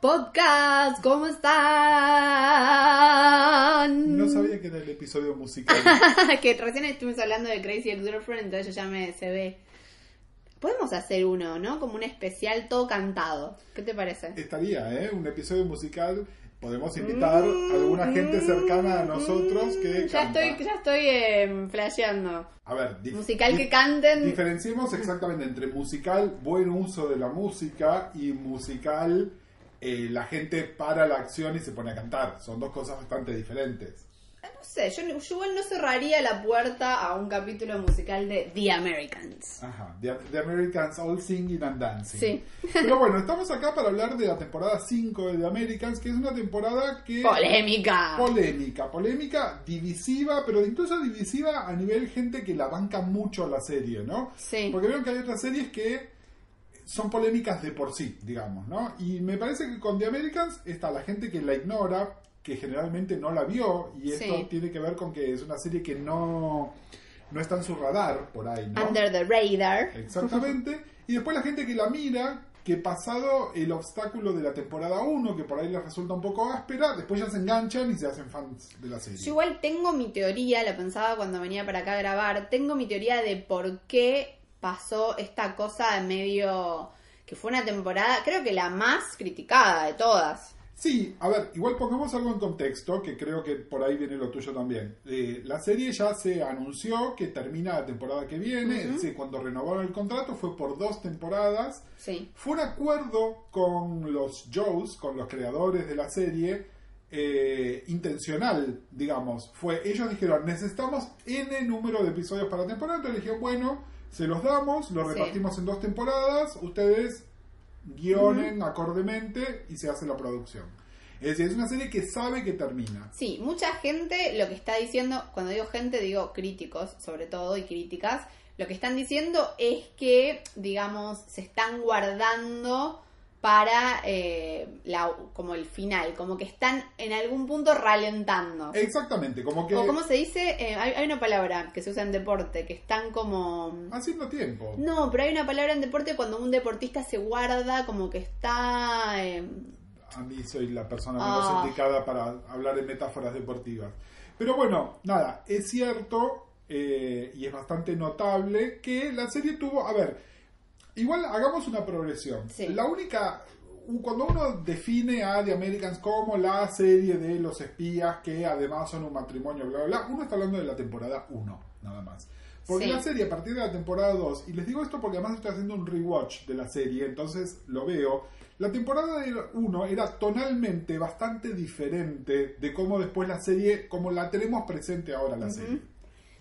Podcast. ¿Cómo están? No sabía que era el episodio musical. que recién estuvimos hablando de Crazy Ex Girlfriend, entonces yo ya me se ve. Podemos hacer uno, ¿no? Como un especial todo cantado. ¿Qué te parece? Estaría, ¿eh? Un episodio musical. Podemos invitar a alguna gente cercana a nosotros que Mm, Ya canta. estoy, ya estoy eh, flasheando. A ver, Musical que canten. Diferenciemos exactamente entre musical, buen uso de la música, y musical, eh, la gente para la acción y se pone a cantar. Son dos cosas bastante diferentes. No sé, yo, yo igual no cerraría la puerta a un capítulo musical de The Americans. Ajá, The, The Americans All Singing and Dancing. Sí. Pero bueno, estamos acá para hablar de la temporada 5 de The Americans, que es una temporada que... Polémica. Polémica, polémica, divisiva, pero incluso divisiva a nivel gente que la banca mucho la serie, ¿no? Sí. Porque veo que hay otras series que son polémicas de por sí, digamos, ¿no? Y me parece que con The Americans está la gente que la ignora, que generalmente no la vio, y esto Sí. tiene que ver con que es una serie que no, no está en su radar por ahí, ¿no? Under the radar. Exactamente. Y después la gente que la mira, que pasado el obstáculo de la temporada 1, que por ahí les resulta un poco áspera, después ya se enganchan y se hacen fans de la serie. Yo igual tengo mi teoría, la pensaba cuando venía para acá a grabar, tengo mi teoría de por qué pasó esta cosa de medio... que fue una temporada, creo que la más criticada de todas. Sí, a ver, igual pongamos algo en contexto, que creo que por ahí viene lo tuyo también. Eh, la serie ya se anunció que termina la temporada que viene, cuando renovaron el contrato fue por dos temporadas. Sí. Fue un acuerdo con los Joes, con los creadores de la serie, eh, intencional, digamos. Fue, ellos dijeron, necesitamos N número de episodios para la temporada, entonces dijeron, bueno, se los damos, lo Sí. repartimos en dos temporadas, ustedes guionen acordemente y se hace la producción. Es decir, es una serie que sabe que termina. Sí, mucha gente lo que está diciendo, cuando digo gente digo críticos sobre todo y críticas, lo que están diciendo es que, digamos, se están guardando para eh, la, como el final, como que están en algún punto ralentando. Exactamente, como que O como se dice, Eh, hay, hay una palabra que se usa en deporte, que están como... haciendo tiempo. No, pero hay una palabra en deporte cuando un deportista se guarda, como que está... eh, A mí soy la persona Ah. menos indicada para hablar en metáforas deportivas. Pero bueno, nada, es cierto eh, y es bastante notable que la serie tuvo, a ver, igual hagamos una progresión. Sí. La única, cuando uno define a The Americans como la serie de los espías que además son un matrimonio, bla, bla, bla, uno está hablando de la temporada 1, nada más. Porque Sí. la serie a partir de la temporada 2, y les digo esto porque además estoy haciendo un rewatch de la serie, entonces lo veo, la temporada 1 era tonalmente bastante diferente de cómo después la serie, como la tenemos presente ahora la serie.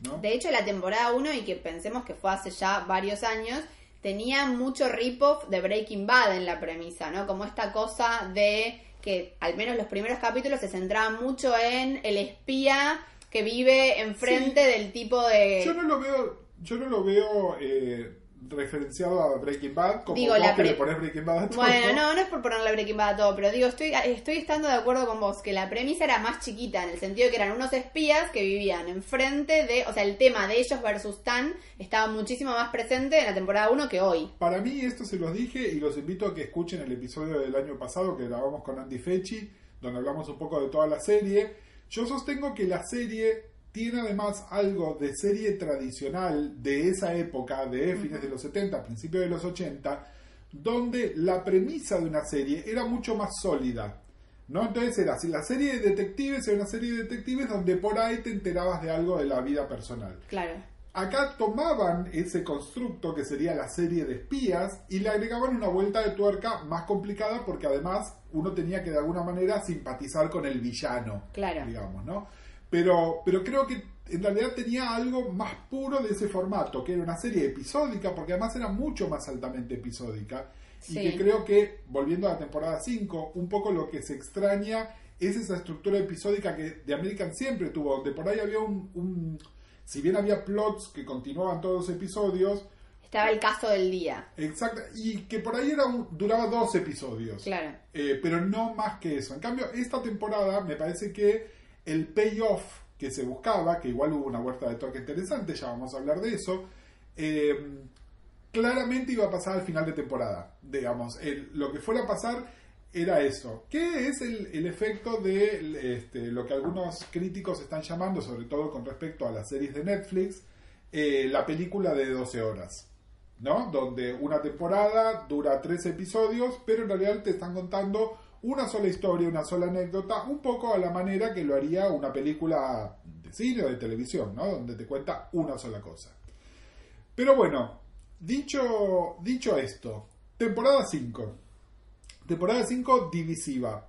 ¿no? De hecho, la temporada 1, y que pensemos que fue hace ya varios años, tenía mucho rip-off de Breaking Bad en la premisa, ¿no? Como esta cosa de que al menos los primeros capítulos se centraban mucho en el espía que vive enfrente del tipo de... Yo no lo veo, yo no lo veo eh, referenciado a Breaking Bad, como Digo, la que le ponés Breaking Bad a todo. Bueno, no, no es por ponerle Breaking Bad a todo, pero digo, estoy, estoy estando de acuerdo con vos, que la premisa era más chiquita, en el sentido de que eran unos espías que vivían enfrente de, o sea, el tema de ellos versus Tan estaba muchísimo más presente en la temporada 1 que hoy. Para mí esto se los dije y los invito a que escuchen el episodio del año pasado que grabamos con Andy Fechi, donde hablamos un poco de toda la serie. Yo sostengo que la serie tiene además algo de serie tradicional de esa época, de fines de los 70, principios de los 80, donde la premisa de una serie era mucho más sólida. ¿No? Entonces era así, la serie de detectives era una serie de detectives donde por ahí te enterabas de algo de la vida personal. Claro. Acá tomaban ese constructo que sería la serie de espías y le agregaban una vuelta de tuerca más complicada porque además uno tenía que de alguna manera simpatizar con el villano, Claro. digamos, ¿no? Pero, pero creo que en realidad tenía algo más puro de ese formato, que era una serie episódica, porque además era mucho más altamente episódica, Sí. y que creo que, volviendo a la temporada 5, un poco lo que se extraña es esa estructura episódica que de American siempre tuvo, donde por ahí había un, un si bien había plots que continuaban todos los episodios, Estaba el caso del día. exacto, y que por ahí era un- duraba dos episodios. Claro. Eh, pero no más que eso. En cambio, esta temporada me parece que el payoff que se buscaba, que igual hubo una vuelta de toque interesante, ya vamos a hablar de eso, eh, claramente iba a pasar al final de temporada. Digamos, lo que fuera a pasar era eso. ¿Qué es el, efecto de este, lo que algunos críticos están llamando, sobre todo con respecto a las series de Netflix, eh, la película de 12 horas? ¿No? Donde una temporada dura tres episodios, pero en realidad te están contando una sola historia, una sola anécdota, un poco a la manera que lo haría una película de cine o de televisión, ¿no? Donde te cuenta una sola cosa. Pero bueno, dicho, dicho esto, temporada 5. Temporada 5 divisiva.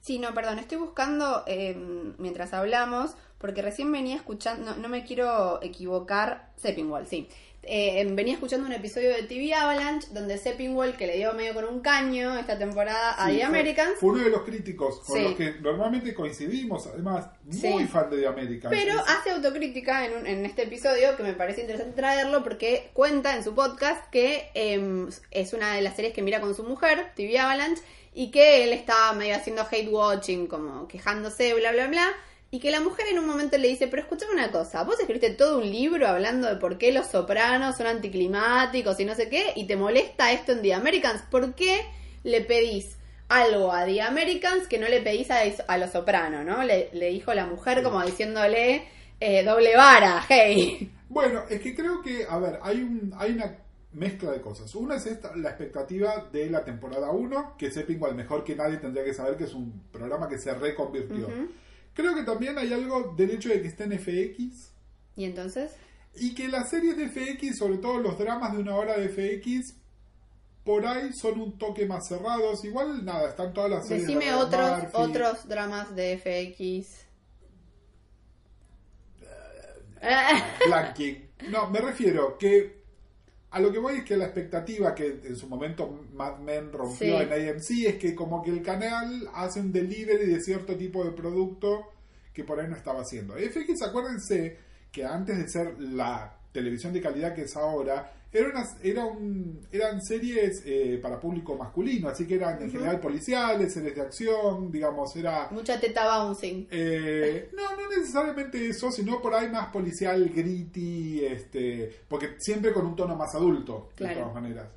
Sí, no, perdón, estoy buscando eh, mientras hablamos, porque recién venía escuchando, no, no me quiero equivocar, Seppingwall, sí. Eh, venía escuchando un episodio de TV Avalanche donde Seppingwall, que le dio medio con un caño esta temporada a Sí, The Americans, Fue uno de los críticos con Sí. los que normalmente coincidimos, además, muy Sí. fan de The Americans. Pero Es- hace autocrítica en, un- en este episodio que me parece interesante traerlo porque cuenta en su podcast que eh, es una de las series que mira con su mujer, TV Avalanche, y que él estaba medio haciendo hate watching, como quejándose, bla, bla, bla. Y que la mujer en un momento le dice, pero escúchame una cosa, vos escribiste todo un libro hablando de por qué los sopranos son anticlimáticos y no sé qué, y te molesta esto en The Americans, ¿por qué le pedís algo a The Americans que no le pedís a, a los sopranos, ¿no? Le, le dijo la mujer como diciéndole eh, doble vara, hey. Bueno, es que creo que, a ver, hay, un, hay una mezcla de cosas. Una es esta, la expectativa de la temporada 1, que Seppingwall mejor que nadie tendría que saber que es un programa que se reconvirtió. Creo que también hay algo del hecho de que está en FX ¿Y entonces? y que las series de FX, sobre todo los dramas de una hora de FX, por ahí son un toque más cerrados. Igual, nada, están todas las series. de Decime Ryan otros, Murphy. otros dramas de FX. Blanking. No, me refiero que a lo que voy es que la expectativa que en su momento Mad Men rompió Sí. en AMC es que como que el canal hace un delivery de cierto tipo de producto que por ahí no estaba haciendo. FX, acuérdense que antes de ser la televisión de calidad que es ahora, era una, era un, eran series eh, para público masculino, así que eran en general policiales, series de acción, digamos, era... Mucha teta bouncing. Eh, no, no necesariamente eso, sino por ahí más policial, gritty, este, porque siempre con un tono más adulto, Claro. de todas maneras.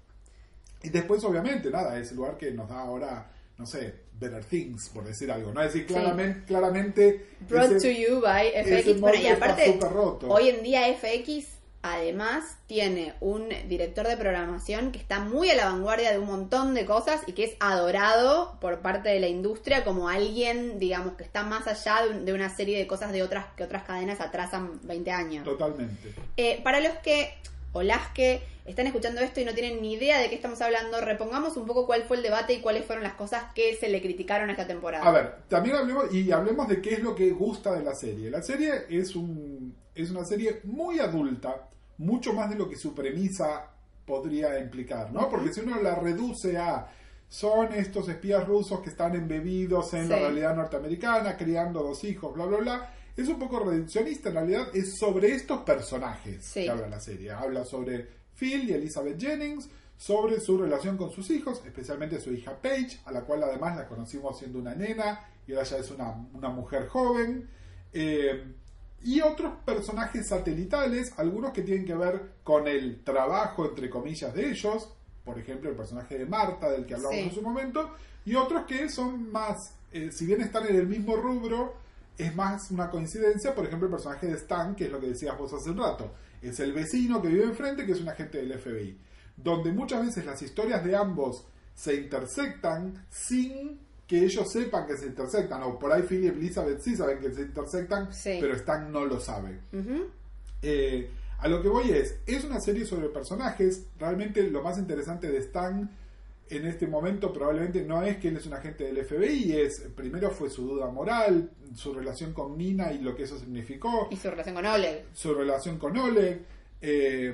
Y después, obviamente, nada, es el lugar que nos da ahora, no sé, Better Things, por decir algo, ¿no? Es decir, Sí. claramente, claramente Brought ese- to you by FX. Bueno, y aparte, roto. hoy en día FX además tiene un director de programación que está muy a la vanguardia de un montón de cosas y que es adorado por parte de la industria como alguien, digamos, que está más allá de, un- de una serie de cosas de otras que otras cadenas atrasan 20 años. Totalmente. Eh, para los que o las que están escuchando esto y no tienen ni idea de qué estamos hablando, repongamos un poco cuál fue el debate y cuáles fueron las cosas que se le criticaron a esta temporada. A ver, también hablemos y hablemos de qué es lo que gusta de la serie. La serie es un es una serie muy adulta, mucho más de lo que su premisa podría implicar, ¿no? Porque si uno la reduce a son estos espías rusos que están embebidos en la realidad norteamericana, criando dos hijos, bla, bla, bla. Es un poco reduccionista, en realidad es sobre estos personajes Sí. que habla la serie. Habla sobre Phil y Elizabeth Jennings, sobre su relación con sus hijos, especialmente su hija Paige, a la cual además la conocimos siendo una nena y ahora ya es una, una mujer joven. Eh, y otros personajes satelitales, algunos que tienen que ver con el trabajo, entre comillas, de ellos, por ejemplo, el personaje de Marta, del que hablamos Sí. en su momento, y otros que son más, eh, si bien están en el mismo rubro, es más una coincidencia, por ejemplo, el personaje de Stan, que es lo que decías vos hace un rato, es el vecino que vive enfrente, que es un agente del FBI, donde muchas veces las historias de ambos se intersectan sin que ellos sepan que se intersectan, o por ahí Phil y Elizabeth sí saben que se intersectan, Sí. pero Stan no lo sabe. Eh, a lo que voy es, es una serie sobre personajes, realmente lo más interesante de Stan en este momento probablemente no es que él es un agente del FBI, es primero fue su duda moral, su relación con Nina y lo que eso significó, Y su relación con Oleg. su relación con Oleg, eh,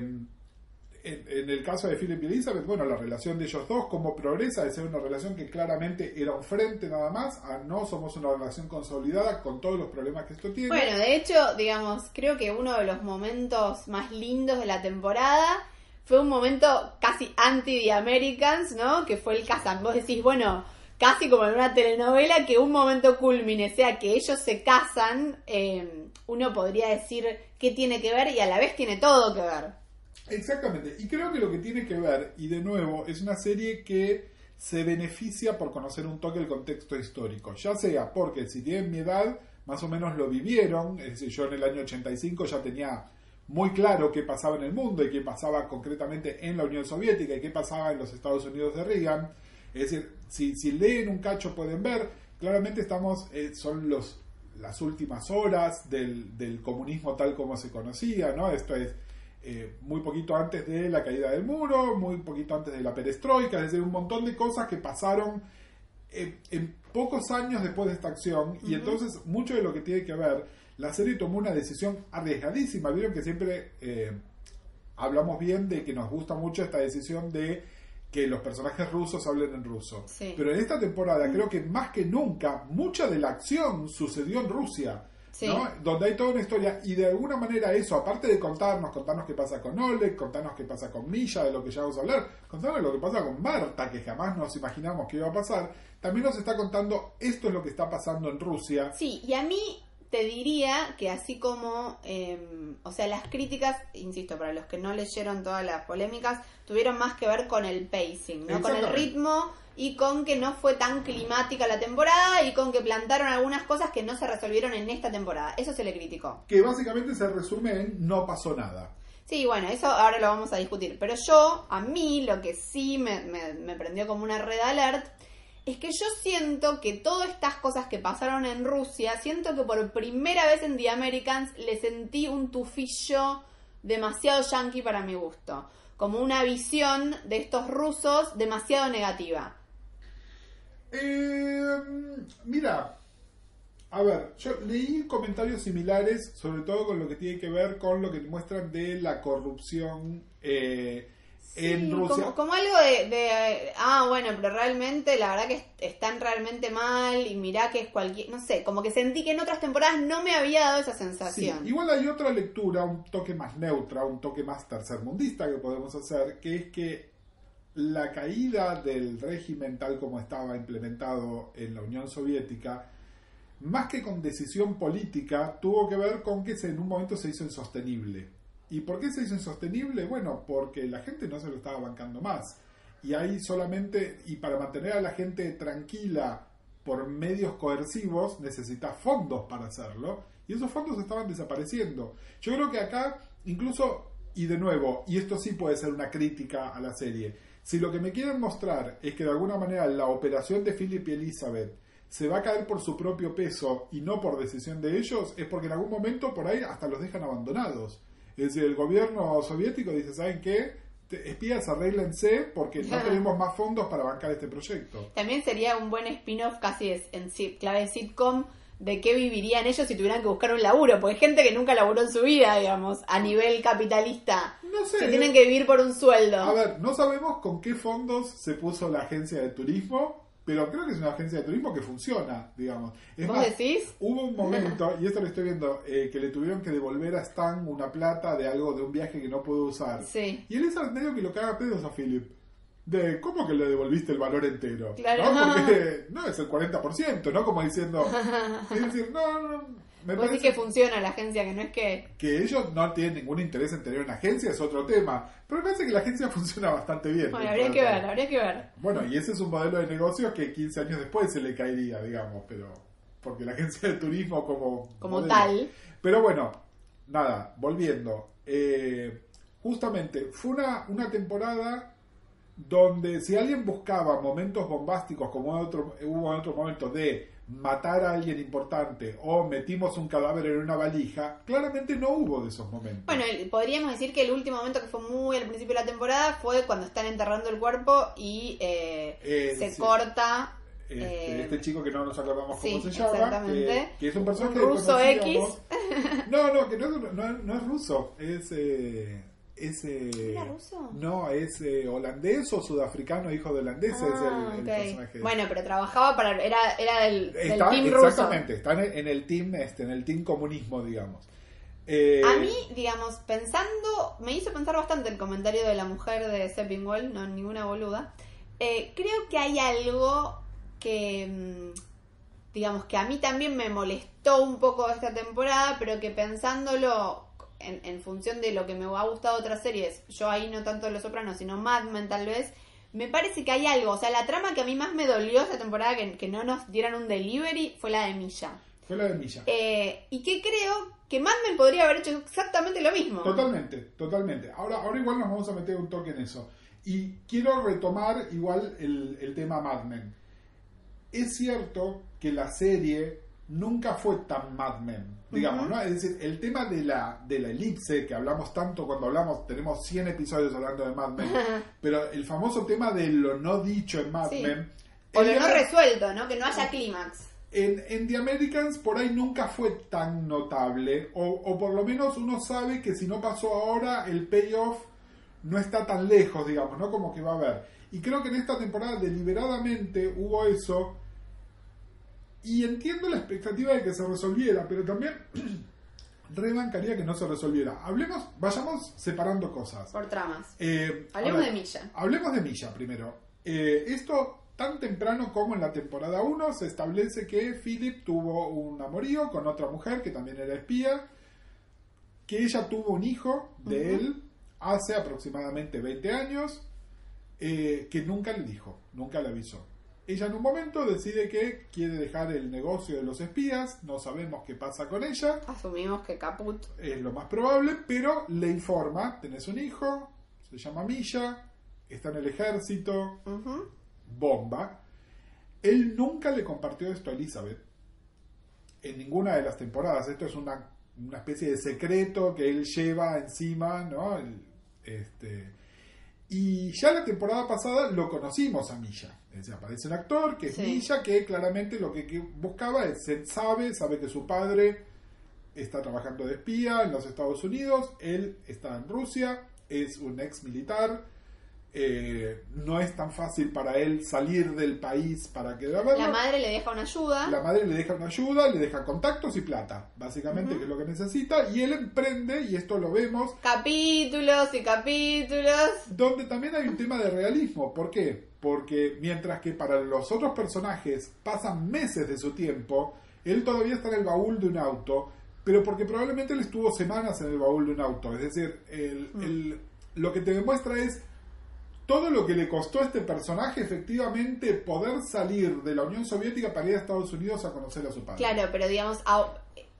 en, el caso de Philip y Elizabeth, bueno, la relación de ellos dos, cómo progresa de ser una relación que claramente era un frente nada más, a no somos una relación consolidada con todos los problemas que esto tiene. Bueno, de hecho, digamos, creo que uno de los momentos más lindos de la temporada fue un momento casi anti The Americans, ¿no? Que fue el casan. Vos decís, bueno, casi como en una telenovela, que un momento culmine sea que ellos se casan, eh, uno podría decir qué tiene que ver y a la vez tiene todo que ver. Exactamente, y creo que lo que tiene que ver, y de nuevo, es una serie que se beneficia por conocer un toque el contexto histórico, ya sea porque si tienen mi edad, más o menos lo vivieron, es decir, yo en el año 85 ya tenía muy claro qué pasaba en el mundo y qué pasaba concretamente en la Unión Soviética y qué pasaba en los Estados Unidos de Reagan. Es decir, si, leen un cacho pueden ver, claramente estamos, eh, son los, las últimas horas del, del, comunismo tal como se conocía, ¿no? Esto es eh, muy poquito antes de la caída del muro, muy poquito antes de la perestroika, es decir, un montón de cosas que pasaron en, en pocos años después de esta acción y entonces mucho de lo que tiene que ver la serie tomó una decisión arriesgadísima. Vieron que siempre eh, hablamos bien de que nos gusta mucho esta decisión de que los personajes rusos hablen en ruso. Sí. Pero en esta temporada creo que más que nunca, mucha de la acción sucedió en Rusia. Sí. ¿no? Donde hay toda una historia y de alguna manera eso, aparte de contarnos, contarnos qué pasa con Oleg, contarnos qué pasa con Milla, de lo que ya vamos a hablar, contarnos lo que pasa con Marta, que jamás nos imaginamos que iba a pasar, también nos está contando esto es lo que está pasando en Rusia. Sí, y a mí te diría que así como, eh, o sea, las críticas, insisto, para los que no leyeron todas las polémicas, tuvieron más que ver con el pacing, ¿no? Con el ritmo y con que no fue tan climática la temporada y con que plantaron algunas cosas que no se resolvieron en esta temporada. Eso se le criticó. que básicamente se resume en no pasó nada. Sí, bueno, eso ahora lo vamos a discutir. Pero yo, a mí, lo que sí me, me, me prendió como una red alert es que yo siento que todas estas cosas que pasaron en Rusia, siento que por primera vez en The Americans le sentí un tufillo demasiado yankee para mi gusto. Como una visión de estos rusos demasiado negativa. Eh, mira, a ver, yo leí comentarios similares, sobre todo con lo que tiene que ver con lo que muestran de la corrupción eh, en Sí, Rusia. Como, como algo de, de, ah, bueno, pero realmente la verdad que est- están realmente mal y mirá que es cualquier, no sé, como que sentí que en otras temporadas no me había dado esa Sí, sensación. igual hay otra lectura, un toque más neutra, un toque más tercermundista que podemos hacer, que es que la caída del régimen tal como estaba implementado en la Unión Soviética, más que con decisión política, tuvo que ver con que en un momento se hizo insostenible. ¿Y por qué se hizo insostenible? Bueno, porque la gente no se lo estaba bancando más. Y ahí solamente, y para mantener a la gente tranquila por medios coercivos, necesita fondos para hacerlo. Y esos fondos estaban desapareciendo. Yo creo que acá, incluso, y de nuevo, y esto sí puede ser una crítica a la serie, si lo que me quieren mostrar es que de alguna manera la operación de Philip y Elizabeth se va a caer por su propio peso y no por decisión de ellos, es porque en algún momento por ahí hasta los dejan abandonados. Es decir, el gobierno soviético dice, ¿saben qué? Te- Espías, arréglense porque no tenemos más fondos para bancar este proyecto. También sería un buen spin-off casi es- en clave sitcom de qué vivirían ellos si tuvieran que buscar un laburo, porque hay gente que nunca laburó en su vida, digamos, a nivel capitalista. No sé. Que tienen que vivir por un sueldo. A ver, no sabemos con qué fondos se puso la agencia de turismo, pero creo que es una agencia de turismo que funciona, digamos. Es ¿Vos más, decís? Hubo un momento, y esto lo estoy viendo, eh, que le tuvieron que devolver a Stan una plata de algo de un viaje que no pudo usar. Sí. Y Elizabeth medio que lo caga pedos a Philip. De, ¿cómo que le devolviste el valor entero? Claro. ¿No? Porque no, es el 40%, ¿no? Como diciendo... Es decir, no, no, me Vos parece que funciona la agencia, que no es que... que ellos no tienen ningún interés en tener una agencia, es otro tema. Pero me parece que la agencia funciona bastante bien. Bueno, habría que ver, habría que ver. Bueno, y ese es un modelo de negocios que 15 años después se le caería, digamos, pero porque la agencia de turismo como... Como modelo. tal. Pero bueno, nada, volviendo. Eh, justamente, fue una, una temporada donde si alguien buscaba momentos bombásticos como otro, hubo en otro momento de matar a alguien importante o metimos un cadáver en una valija, claramente no hubo de esos momentos. Bueno, podríamos decir que el último momento que fue muy al principio de la temporada fue cuando están enterrando el cuerpo y eh, Eh, se sí. corta. Este, eh, este chico que no nos acordamos sí, cómo se llama, exactamente. que, que es un personaje Un ruso conocíamos. No, no, que no no, no es ruso, es... Es, eh, ¿Era ruso? No, es eh, holandés o sudafricano, hijo de holandés, es el, Ah, el personaje. Bueno, pero trabajaba para. Era, era del, del está, team ruso. exactamente, está en el, en el team, este, en el team comunismo, digamos. Eh, A mí, digamos, pensando, me hizo pensar bastante el comentario de la mujer de Seppingwell, no ninguna boluda. Eh, creo que hay algo que, mm, digamos, que a mí también me molestó un poco esta temporada, pero que pensándolo en, en función de lo que me ha gustado otras series, yo ahí no tanto Los Sopranos, sino Mad Men tal vez, me parece que hay algo, o sea, la trama que a mí más me dolió esta temporada que, que no nos dieran un delivery fue la de Milla. Fue la de Milla. Eh, y que creo que Mad Men podría haber hecho exactamente lo mismo. Totalmente, totalmente. Ahora, ahora igual nos vamos a meter un toque en eso. Y quiero retomar igual el, el tema Mad Men. Es cierto que la serie nunca fue tan Mad Men, digamos. ¿no? Es decir, el tema de la, de la elipse, que hablamos tanto cuando hablamos, tenemos 100 episodios hablando de Mad Men, pero el famoso tema de lo no dicho en Mad Sí. Men, O lo no resuelto, ¿no? Que no haya clímax. en, en The Americans por ahí nunca fue tan notable, o, o por lo menos uno sabe que si no pasó ahora, el payoff no está tan lejos, digamos, ¿no? Como que va a haber. Y creo que en esta temporada deliberadamente hubo eso, y entiendo la expectativa de que se resolviera, pero también rebancaría que no se resolviera. Hablemos, vayamos separando cosas. Por tramas. Eh, Hablemos ahora, de Milla. Hablemos de Milla primero. Eh, esto, tan temprano como en la temporada 1, se establece que Philip tuvo un amorío con otra mujer que también era espía, que ella tuvo un hijo de él hace aproximadamente 20 años, eh, que nunca le dijo, nunca le avisó. Ella en un momento decide que quiere dejar el negocio de los espías, no sabemos qué pasa con ella, Asumimos que Caput. es lo más probable, pero le informa, tenés un hijo, se llama Milla, está en el ejército, bomba. Él nunca le compartió esto a Elizabeth en ninguna de las temporadas. Esto es una, una especie de secreto que él lleva encima, ¿no? El- este, y ya la temporada pasada lo conocimos a Milla. Es decir, aparece un actor que es Sí. Milla, que claramente lo que, que buscaba es, se sabe, sabe que su padre está trabajando de espía en los Estados Unidos, él está en Rusia, es un ex militar, eh, no es tan fácil para él salir del país para que. La madre le deja una ayuda. La madre le deja una ayuda, le deja contactos y plata, básicamente, que es lo que necesita, y él emprende, y esto lo vemos, Capítulos y capítulos. donde también hay un tema de realismo. ¿Por qué? Porque mientras que para los otros personajes pasan meses de su tiempo, él todavía está en el baúl de un auto, pero porque probablemente él estuvo semanas en el baúl de un auto. Es decir, el- Mm. el- lo que te demuestra es todo lo que le costó a este personaje efectivamente poder salir de la Unión Soviética para ir a Estados Unidos a conocer a su padre. Claro, pero digamos, a,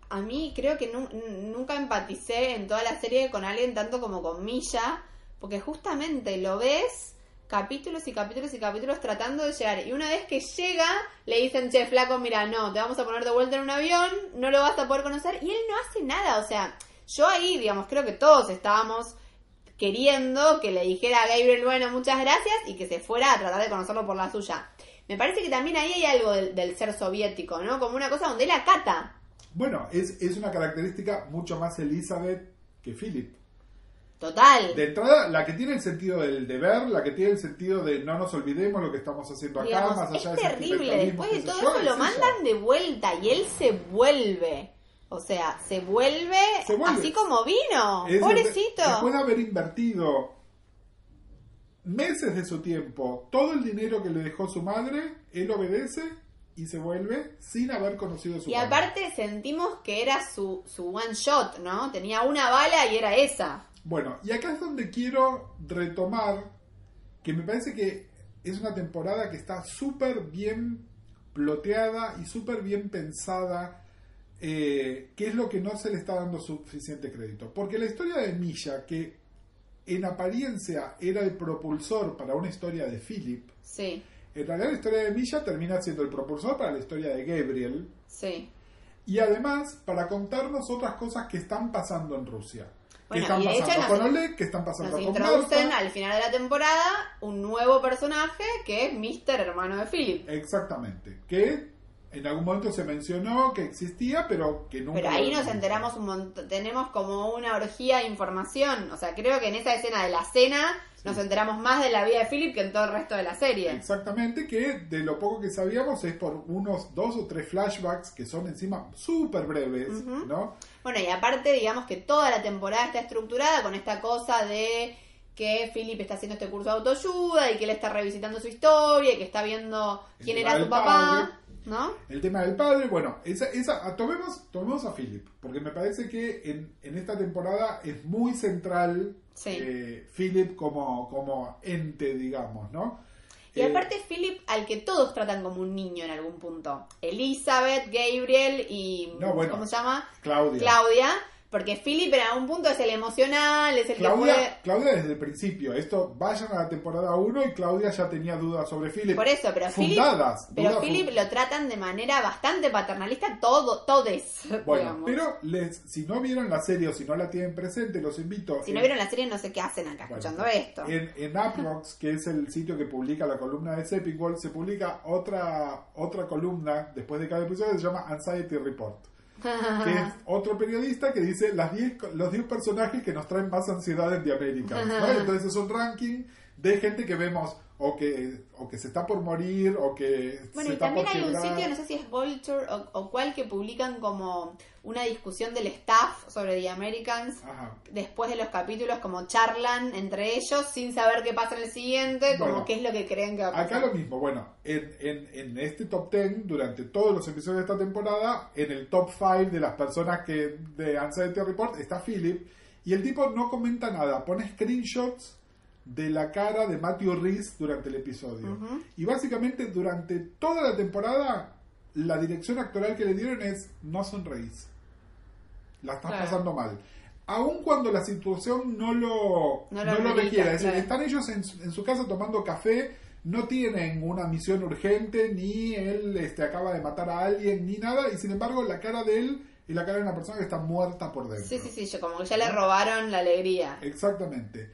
a mí creo que nu- nunca empaticé en toda la serie con alguien tanto como con Milla, porque justamente lo ves capítulos y capítulos y capítulos tratando de llegar. Y una vez que llega, le dicen, che, flaco, mira, no, te vamos a poner de vuelta en un avión, no lo vas a poder conocer. Y él no hace nada, o sea, yo ahí, digamos, creo que todos estábamos queriendo que le dijera a Gabriel, bueno, muchas gracias, y que se fuera a tratar de conocerlo por la suya. Me parece que también ahí hay algo del, del ser soviético, ¿no? Como una cosa donde él acata. Bueno, es, es una característica mucho más Elizabeth que Philip. Total. De entrada, la que tiene el sentido del deber, la que tiene el sentido de no nos olvidemos lo que estamos haciendo acá, Digamos, más allá es de terrible. Después de todo eso es lo mandan de vuelta y él se vuelve. O sea, se vuelve, Se vuelve. así como vino. Es Pobrecito. de- Después de haber invertido meses de su tiempo, todo el dinero que le dejó su madre, él obedece y se vuelve sin haber conocido a su Y padre. aparte sentimos que era su, su one shot, ¿no? Tenía una bala y era esa. Bueno, y acá es donde quiero retomar que me parece que es una temporada que está súper bien ploteada y súper bien pensada, eh, que es lo que no se le está dando suficiente crédito. Porque la historia de Milla, que en apariencia era el propulsor para una historia de Philip, Sí, en realidad la historia de Milla termina siendo el propulsor para la historia de Gabriel, sí. y además para contarnos otras cosas que están pasando en Rusia. Bueno, que están y pasando nos- con Oleg, que están pasando Nos con introducen Marta. al final de la temporada un nuevo personaje que es Mr. hermano de Philip. Exactamente. Que en algún momento se mencionó que existía, pero que nunca. Pero ahí nos enteramos un montón, tenemos como una orgía de información. O sea, creo que en esa escena de la cena nos enteramos más de la vida de Philip que en todo el resto de la serie. Exactamente, que de lo poco que sabíamos es por unos dos o tres flashbacks que son encima súper breves. ¿no? Bueno, y aparte, digamos que toda la temporada está estructurada con esta cosa de que Philip está haciendo este curso de autoayuda y que él está revisitando su historia y que está viendo quién El era su papá. ¿No? El tema del padre, bueno, esa, esa, a- tomemos, tomemos a Philip, porque me parece que en, en esta temporada es muy central Sí. eh, Philip como, como ente, digamos, ¿no? Y Eh, aparte Philip, al que todos tratan como un niño en algún punto. Elizabeth, Gabriel y... No, bueno. ¿Cómo se llama? Claudia. Claudia. Porque Philip en algún punto es el emocional, es el que Claudia, puede... Claudia desde el principio, esto vayan a la temporada 1 y Claudia ya tenía dudas sobre Philip. Por eso, pero Philip... Fundadas. Pero dudas Philip lo tratan de manera bastante paternalista todo, todes, Bueno, digamos. pero les, si no vieron la serie o si no la tienen presente, los invito. Si no vieron la serie no sé qué hacen acá Bueno, escuchando esto. En, en Uprocks, que es el sitio que publica la columna de Sepinwall, se publica otra, otra columna después de cada episodio que se llama Anxiety Report. Que es otro periodista que dice las 10 co- los 10 personajes que nos traen más ansiedad en The Americans. ¿no? Entonces es un ranking de gente que vemos o que, o que se está por morir o que Bueno, se y está también por hay un quebrar. sitio, no sé si es Vulture o, o cual, que publican como una discusión del staff sobre The Americans. Ajá. Después de los capítulos, como charlan entre ellos sin saber qué pasa en el siguiente, como Bueno, qué es lo que creen que va a pasar. Acá lo mismo, bueno, en, en, en este top 10, durante todos los episodios de esta temporada, en el top 5 de las personas que de Anxiety Report está Philip, y el tipo no comenta nada, pone screenshots de la cara de Matthew Reese durante el episodio. Y básicamente durante toda la temporada, la dirección actoral que le dieron es no sonreís. La estás Claro. pasando mal. Aun cuando la situación no lo, No lo no lo amerita, requiera. Es decir, están ellos en, su- en su casa tomando café, no tienen una misión urgente, ni él este, acaba de matar a alguien, ni nada, y sin embargo la cara de él es la cara de una persona que está muerta por dentro. Sí, sí, sí, como que ya le robaron la alegría. Exactamente.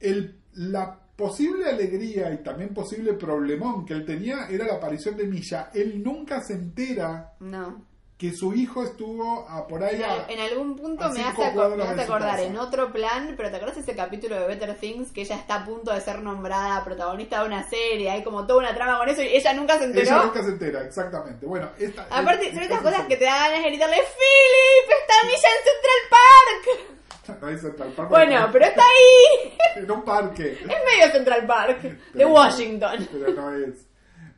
El, la posible alegría y también posible problemón que él tenía era la aparición de Milla. Él nunca se entera No. que su hijo estuvo a por ahí En, a- en algún punto a me hace, aco- me hace acordar en otro plan, pero ¿te acuerdas ese capítulo de Better Things que ella está a punto de ser nombrada protagonista de una serie? Hay como toda una trama con eso y ella nunca se enteró. Ella nunca se entera, exactamente. Bueno, esta, Aparte, esta- son esta estas cosas que te da ganas de gritarle ¡Philip! ¡Está Milla en Central Park! No hay Central Park, Bueno, pero está ahí. en un parque. Es medio Central Park de Pero- Washington. Pero no es.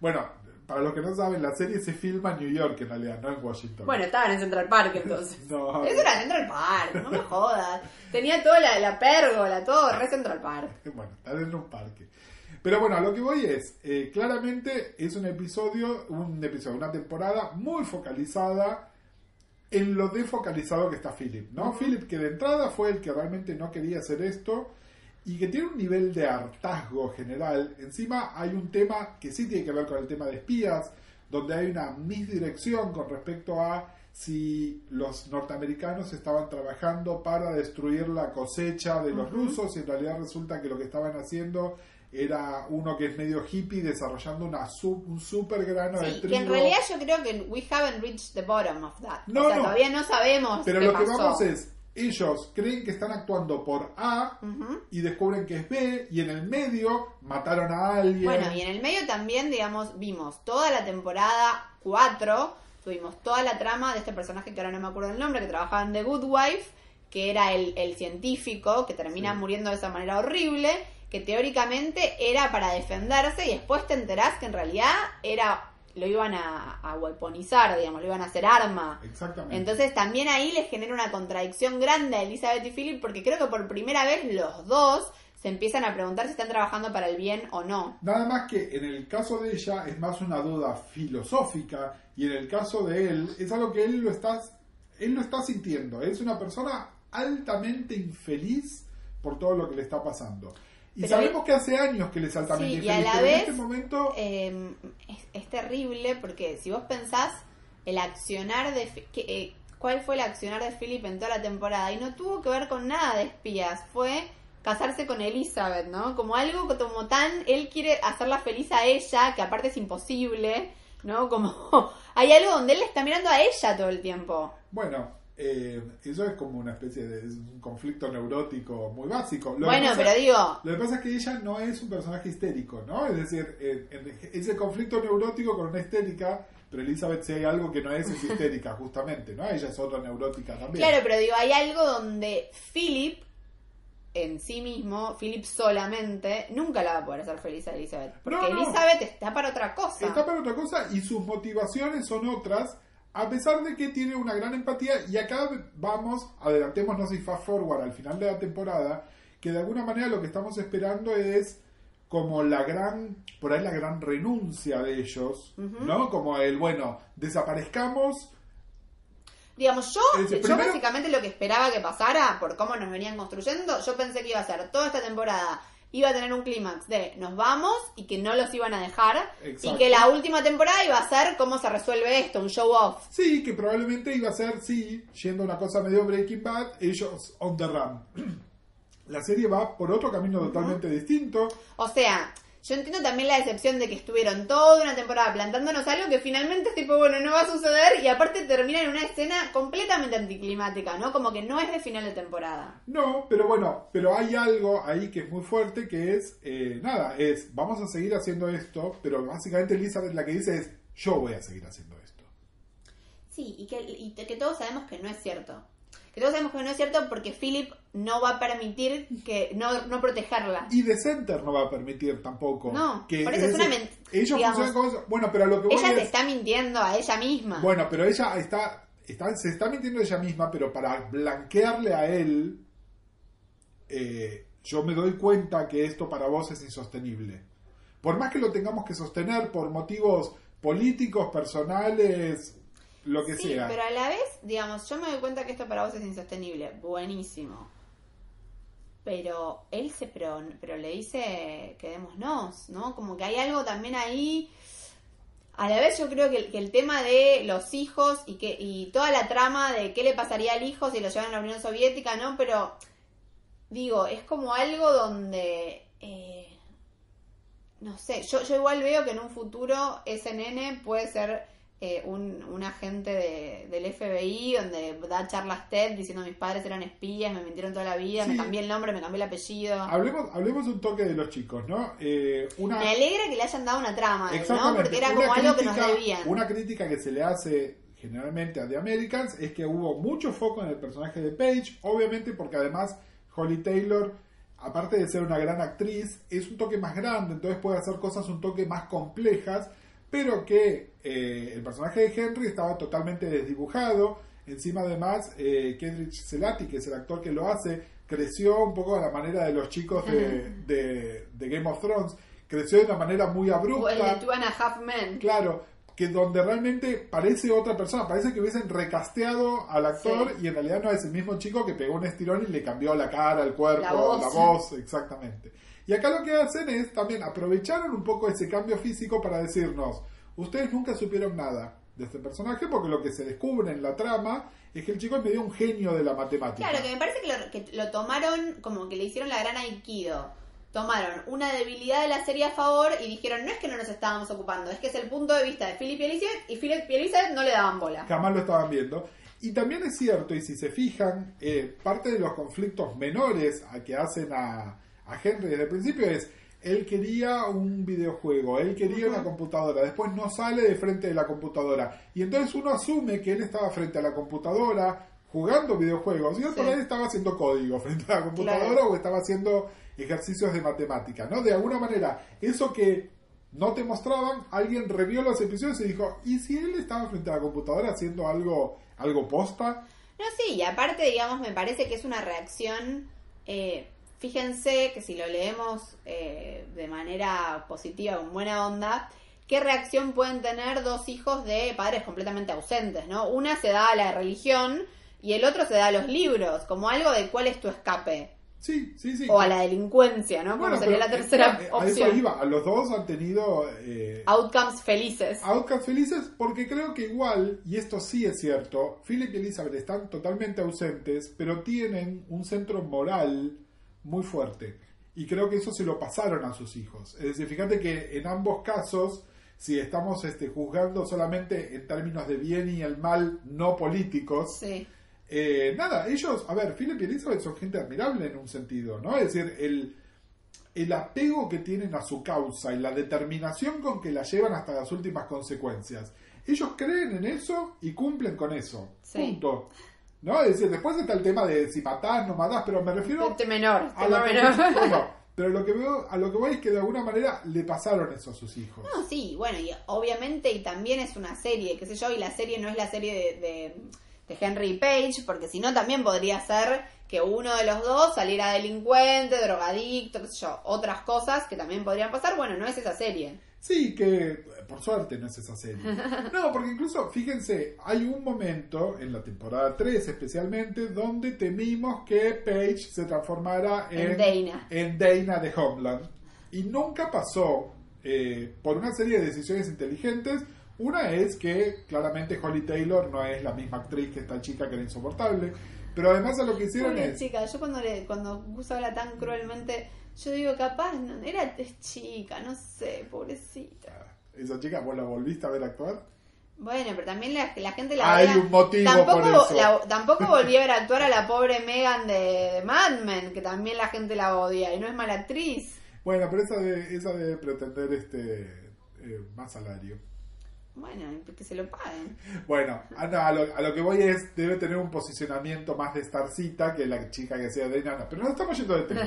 Bueno, para los que no saben, la serie se filma en New York en realidad, no en Washington. Bueno, estaban en Central Park entonces. No. Eso era Central Park, no me jodas. Tenía toda la, la pérgola, todo re Central Park. Bueno, estar en un parque. Pero bueno, a lo que voy es, eh, claramente es un episodio, un episodio, una temporada muy focalizada en lo defocalizado que está Philip, ¿no? Philip que de entrada fue el que realmente no quería hacer esto y que tiene un nivel de hartazgo general. Encima hay un tema que sí tiene que ver con el tema de espías, donde hay una misdirección con respecto a si los norteamericanos estaban trabajando para destruir la cosecha de los rusos y en realidad resulta que lo que estaban haciendo era uno que es medio hippie desarrollando una su- un super grano de Sí, trigo. que en realidad yo creo que we haven't reached the bottom of that. No, o sea, no. todavía no sabemos Pero qué lo que pasó. vamos es, ellos creen que están actuando por A y descubren que es B y en el medio mataron a alguien. Bueno, y en el medio también, digamos, vimos toda la temporada 4, tuvimos toda la trama de este personaje que ahora no me acuerdo el nombre, que trabajaba en The Good Wife, que era el, el científico que termina Sí. muriendo de esa manera horrible, que teóricamente era para defenderse y después te enterás que en realidad era lo iban a, a weaponizar, digamos, lo iban a hacer arma. Exactamente. Entonces también ahí les genera una contradicción grande a Elizabeth y Philip porque creo que por primera vez los dos se empiezan a preguntar si están trabajando para el bien o no. Nada más que en el caso de ella es más una duda filosófica y en el caso de él es algo que él lo está, él lo está sintiendo. Es una persona altamente infeliz por todo lo que le está pasando. Y Pero sabemos que hace años que él es altamente Sí, y a la en vez, este momento eh, es, es terrible porque si vos pensás el accionar de... Que, eh, ¿Cuál fue el accionar de Philip en toda la temporada? Y no tuvo que ver con nada de espías, fue casarse con Elizabeth, ¿no? Como algo como tan... Él quiere hacerla feliz a ella, que aparte es imposible, ¿no? Como... Hay algo donde él le está mirando a ella todo el tiempo. Bueno, eh, eso es como una especie de es un conflicto neurótico muy básico. Lo bueno, pasa- pero digo... Lo que pasa es que ella no es un personaje histérico, ¿no? Es decir, en- en ese conflicto neurótico con una histérica, pero Elizabeth si hay algo que no es, es histérica, justamente, ¿no? Ella es otra neurótica también. Claro, pero digo, hay algo donde Philip en sí mismo, Philip solamente, nunca la va a poder hacer feliz a Elizabeth. Porque No, no. Elizabeth está para otra cosa. Está para otra cosa y sus motivaciones son otras, a pesar de que tiene una gran empatía. Y acá vamos, adelantémonos y fast forward al final de la temporada, que de alguna manera lo que estamos esperando es como la gran, por ahí la gran renuncia de ellos, ¿no? Como el, bueno, desaparezcamos. Digamos, yo, Es yo primero- básicamente lo que esperaba que pasara, por cómo nos venían construyendo, yo pensé que iba a ser toda esta temporada, iba a tener un clímax de nos vamos y que no los iban a dejar, Exacto. y que la última temporada iba a ser cómo se resuelve esto, un show off. Sí, que probablemente iba a ser, sí, yendo a una cosa medio Breaking Bad, ellos on the run. La serie va por otro camino totalmente distinto. O sea, yo entiendo también la decepción de que estuvieron toda una temporada plantándonos algo que finalmente es tipo, bueno, no va a suceder y aparte termina en una escena completamente anticlimática, ¿no? Como que no es de final de temporada. No, pero bueno, pero hay algo ahí que es muy fuerte que es, eh, nada, es, vamos a seguir haciendo esto, pero básicamente Elizabeth la que dice es, yo voy a seguir haciendo esto. Sí, y que, y que todos sabemos que no es cierto. Que todos sabemos que no es cierto porque Philip no va a permitir que no, no protegerla. Y The Center no va a permitir tampoco. No, que por eso es una men- Ellos funcionan como eso. Bueno, pero a lo que Ella se es- está mintiendo a ella misma. Bueno, pero ella está, está, se está mintiendo ella misma, pero para blanquearle a él, eh, yo me doy cuenta que esto para vos es insostenible. Por más que lo tengamos que sostener por motivos políticos, personales, lo que sí, sea. pero a la vez, digamos, yo me doy cuenta que esto para vos es insostenible. Buenísimo. Pero él se, pero, pero le dice, quedémonos, ¿no? Como que hay algo también ahí. A la vez yo creo que el, que el tema de los hijos y que y toda la trama de qué le pasaría al hijo si lo llevan a la Unión Soviética, ¿no? Pero digo, es como algo donde eh, no sé, yo, yo igual veo que en un futuro ese nene puede ser eh, un, un agente de- del FBI donde da charlas TED diciendo mis padres eran espías, me mintieron toda la vida, Sí. me cambié el nombre, me cambié el apellido. Hablemos, hablemos un toque de los chicos, ¿no? Eh, una, Me alegra que le hayan dado una trama, ¿no? Porque era como algo que nos debían. Una crítica que se le hace generalmente a The Americans es que hubo mucho foco en el personaje de Paige, obviamente porque además Holly Taylor, aparte de ser una gran actriz, es un toque más grande, entonces puede hacer cosas un toque más complejas, pero que eh, el personaje de Henry estaba totalmente desdibujado. Encima además, eh, Kendrick Selati, que es el actor que lo hace, creció un poco a la manera de los chicos de, de- de Game of Thrones. Creció de una manera muy O abrupta. el de Two and a Half Men. Claro, que donde realmente parece otra persona, parece que hubiesen recasteado al actor Sí. y en realidad no es el mismo chico que pegó un estirón y le cambió la cara, el cuerpo, La voz. la voz, exactamente. Y acá lo que hacen es también aprovecharon un poco ese cambio físico para decirnos, ustedes nunca supieron nada de este personaje porque lo que se descubre en la trama es que el chico es medio un genio de la matemática. Claro, que me parece que lo, que lo tomaron como que le hicieron la gran aikido. Tomaron una debilidad de la serie a favor y dijeron, no es que no nos estábamos ocupando, es que es el punto de vista de Philip y Elizabeth y Philip y Elizabeth no le daban bola. jamás lo estaban viendo. Y también es cierto, y si se fijan, eh, parte de los conflictos menores a que hacen a, a Henry desde el principio es, él quería un videojuego, él quería una computadora, después no sale de frente de la computadora. Y entonces uno asume que él estaba frente a la computadora jugando videojuegos y él por Sí. ahí estaba haciendo código frente a la computadora Claro. o estaba haciendo ejercicios de matemática, ¿no? De alguna manera, eso que no te mostraban, alguien revió los episodios y dijo, ¿y si él estaba frente a la computadora haciendo algo, algo posta? No, sí, y aparte, digamos, me parece que es una reacción. eh, fíjense que si lo leemos eh, de manera positiva, con buena onda, ¿qué reacción pueden tener dos hijos de padres completamente ausentes, ¿no? Una se da a la religión y el otro se da a los libros, como algo de cuál es tu escape. Sí, sí, sí. O a la delincuencia, ¿no? Como Bueno, sería pero, la tercera eh, A eso opción. iba, a los dos han tenido... eh, Outcomes felices. Outcasts felices porque creo que igual, y esto sí es cierto, Philip y Elizabeth están totalmente ausentes, pero tienen un centro moral muy fuerte. Y creo que eso se lo pasaron a sus hijos. Es decir, fíjate que en ambos casos, si estamos este, juzgando solamente en términos de bien y el mal no políticos, Sí. eh, nada, ellos, a ver, Philip y Elizabeth son gente admirable en un sentido, ¿no? Es decir, el, el apego que tienen a su causa y la determinación con que la llevan hasta las últimas consecuencias. Ellos creen en eso y cumplen con eso. Sí. Punto. ¿No? Es decir, después está el tema de si matás, no matás, pero me refiero Este menor, a tema la menor. bueno, pero lo que veo, a lo que voy es que de alguna manera le pasaron eso a sus hijos. No, sí, bueno, y obviamente, y también es una serie, qué sé yo, y la serie no es la serie de, de, de Henry Page, porque si no también podría ser que uno de los dos saliera delincuente, drogadicto, qué sé yo, otras cosas que también podrían pasar. Bueno, no es esa serie. Sí, que por suerte no es esa serie. No, porque incluso, fíjense, hay un momento, en la temporada 3 especialmente, donde temimos que Paige se transformara en, En Dana. en Dana de Homeland. Y nunca pasó eh, por una serie de decisiones inteligentes. Una es que claramente Holly Taylor no es la misma actriz que esta chica que era insoportable. Pero además a lo que hicieron Pobre es... chica, yo cuando le, cuando Gus habla tan cruelmente, yo digo, capaz, no, era chica, no sé, pobrecita. Esa chica, ¿vos la volviste a ver actuar? Bueno, pero también la, la gente la Hay un motivo tampoco, por eso. la- tampoco volví a ver actuar a la pobre Megan de, de Mad Men, que también la gente la odia, y no es mala actriz. Bueno, pero esa, de, esa debe pretender este eh, más salario. Bueno, que se lo paguen. Bueno, a, no, a lo, a lo que voy es, debe tener un posicionamiento más de Starcita que la chica que sea de Nana. Pero no estamos yendo de tema.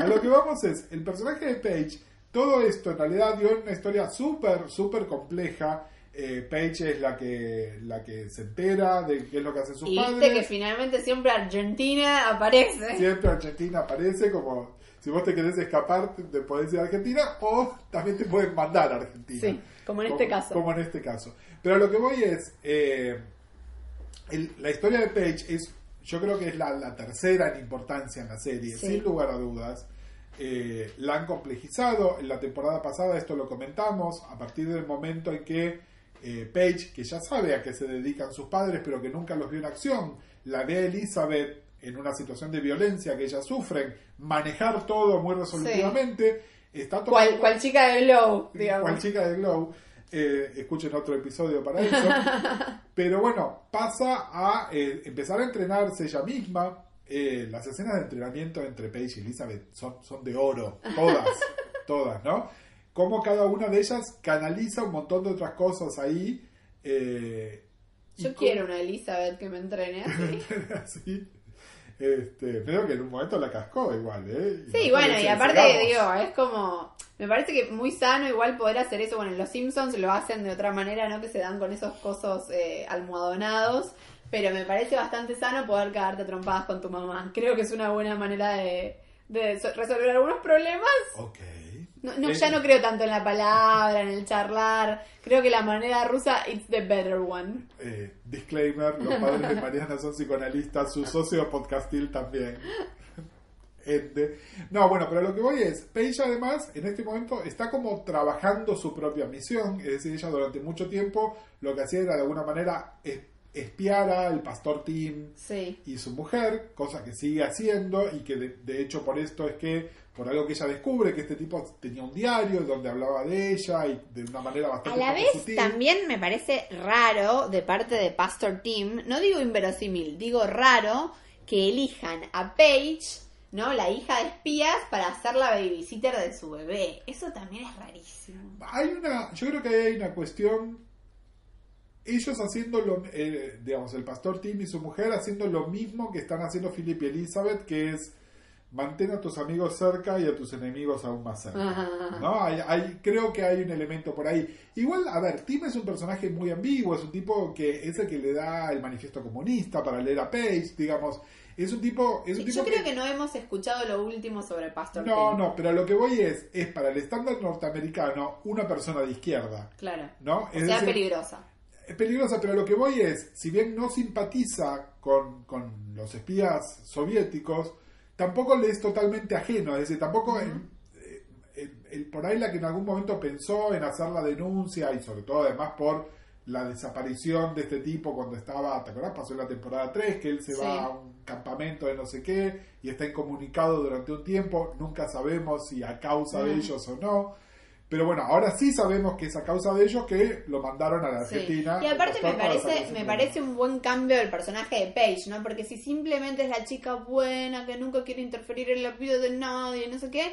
A lo que vamos es, el personaje de Paige, todo esto en realidad dio una historia súper, súper compleja. Eh, Paige es la que, la que se entera de qué es lo que hacen sus Y padres. viste que finalmente siempre Argentina aparece. Siempre Argentina aparece como si vos te querés escapar te podés ir a Argentina o también te pueden mandar a Argentina. Sí, como en este caso. Como en este caso. Pero lo que voy es, eh, el- la historia de Paige es, yo creo que es la, la tercera en importancia en la serie, Sí. sin lugar a dudas. Eh, la han complejizado. En la temporada pasada esto lo comentamos, a partir del momento en que eh, Paige, que ya sabe a qué se dedican sus padres, pero que nunca los vio en acción, la ve a Elizabeth en una situación de violencia que ellas sufren, manejar todo muy resolutivamente, está tomando... Cual, cual chica de Glow, digamos. chica de Glow. Eh, escuchen otro episodio para eso. Pero bueno, pasa a eh, empezar a entrenarse ella misma. Eh, las escenas de entrenamiento entre Paige y Elizabeth son, son de oro, todas, todas, ¿no? Como cada una de ellas canaliza un montón de otras cosas ahí. eh, Yo quiero una Elizabeth que me entrene así. así. Este, pero que en un momento la cascó igual, ¿eh? Sí, no bueno, y aparte, digo, es como. Me parece que muy sano igual poder hacer eso. Bueno, en los Simpsons lo hacen de otra manera, ¿no? Que se dan con esos cosos eh, almohadonados. Pero me parece bastante sano poder cagarte trompadas con tu mamá. Creo que es una buena manera de, de so- resolver algunos problemas. Ok. No, no, Eh, ya no creo tanto en la palabra, en el charlar. Creo que la manera rusa, it's the better one. Eh, disclaimer, los padres de Mariana son psicoanalistas, su socio podcastil también. No, bueno, pero lo que voy es, Paige además en este momento está como trabajando su propia misión, es decir, ella durante mucho tiempo lo que hacía era de alguna manera es- espiar al pastor Tim Sí. y su mujer, cosa que sigue haciendo y que de, de hecho por esto es que, por algo que ella descubre, que este tipo tenía un diario donde hablaba de ella y de una manera A bastante la poco vez sutil. también me parece raro de parte de Pastor Tim, no digo inverosímil, digo raro que elijan a Paige, ¿no? La hija de espías para hacer la babysitter de su bebé. Eso también es rarísimo. Hay una, yo creo que hay una cuestión, ellos haciendo lo, eh, digamos, el pastor Tim y su mujer haciendo lo mismo que están haciendo Philip y Elizabeth, que es mantén a tus amigos cerca y a tus enemigos aún más cerca. Ajá. ¿no? Hay, hay- creo que hay un elemento por ahí. Igual, a ver, Tim es un personaje muy ambiguo, es un tipo que es el que le da el manifiesto comunista para leer a Page, digamos. Es un tipo, es un tipo Yo creo que no hemos escuchado lo último sobre Pastor no, Tim. no, pero lo que voy es, es para el estándar norteamericano una persona de izquierda, Claro. ¿no? O Es sea, decir, peligrosa. es peligrosa, pero lo que voy es, si bien no simpatiza con, con los espías soviéticos, tampoco le es totalmente ajeno, es decir, tampoco eh, el- por ahí la que en algún momento pensó en hacer la denuncia y sobre todo además por la desaparición de este tipo cuando estaba, ¿te acordás? Pasó en la temporada 3 que él se Sí. va a un campamento de no sé qué y está incomunicado durante un tiempo, nunca sabemos si a causa de ellos o no. Pero bueno, ahora sí sabemos que es a causa de ellos que lo mandaron a la Sí. Argentina. Y aparte el me parece, me el parece un buen cambio del personaje de Paige, ¿no? Porque si simplemente es la chica buena que nunca quiere interferir en la vida de nadie, no sé qué,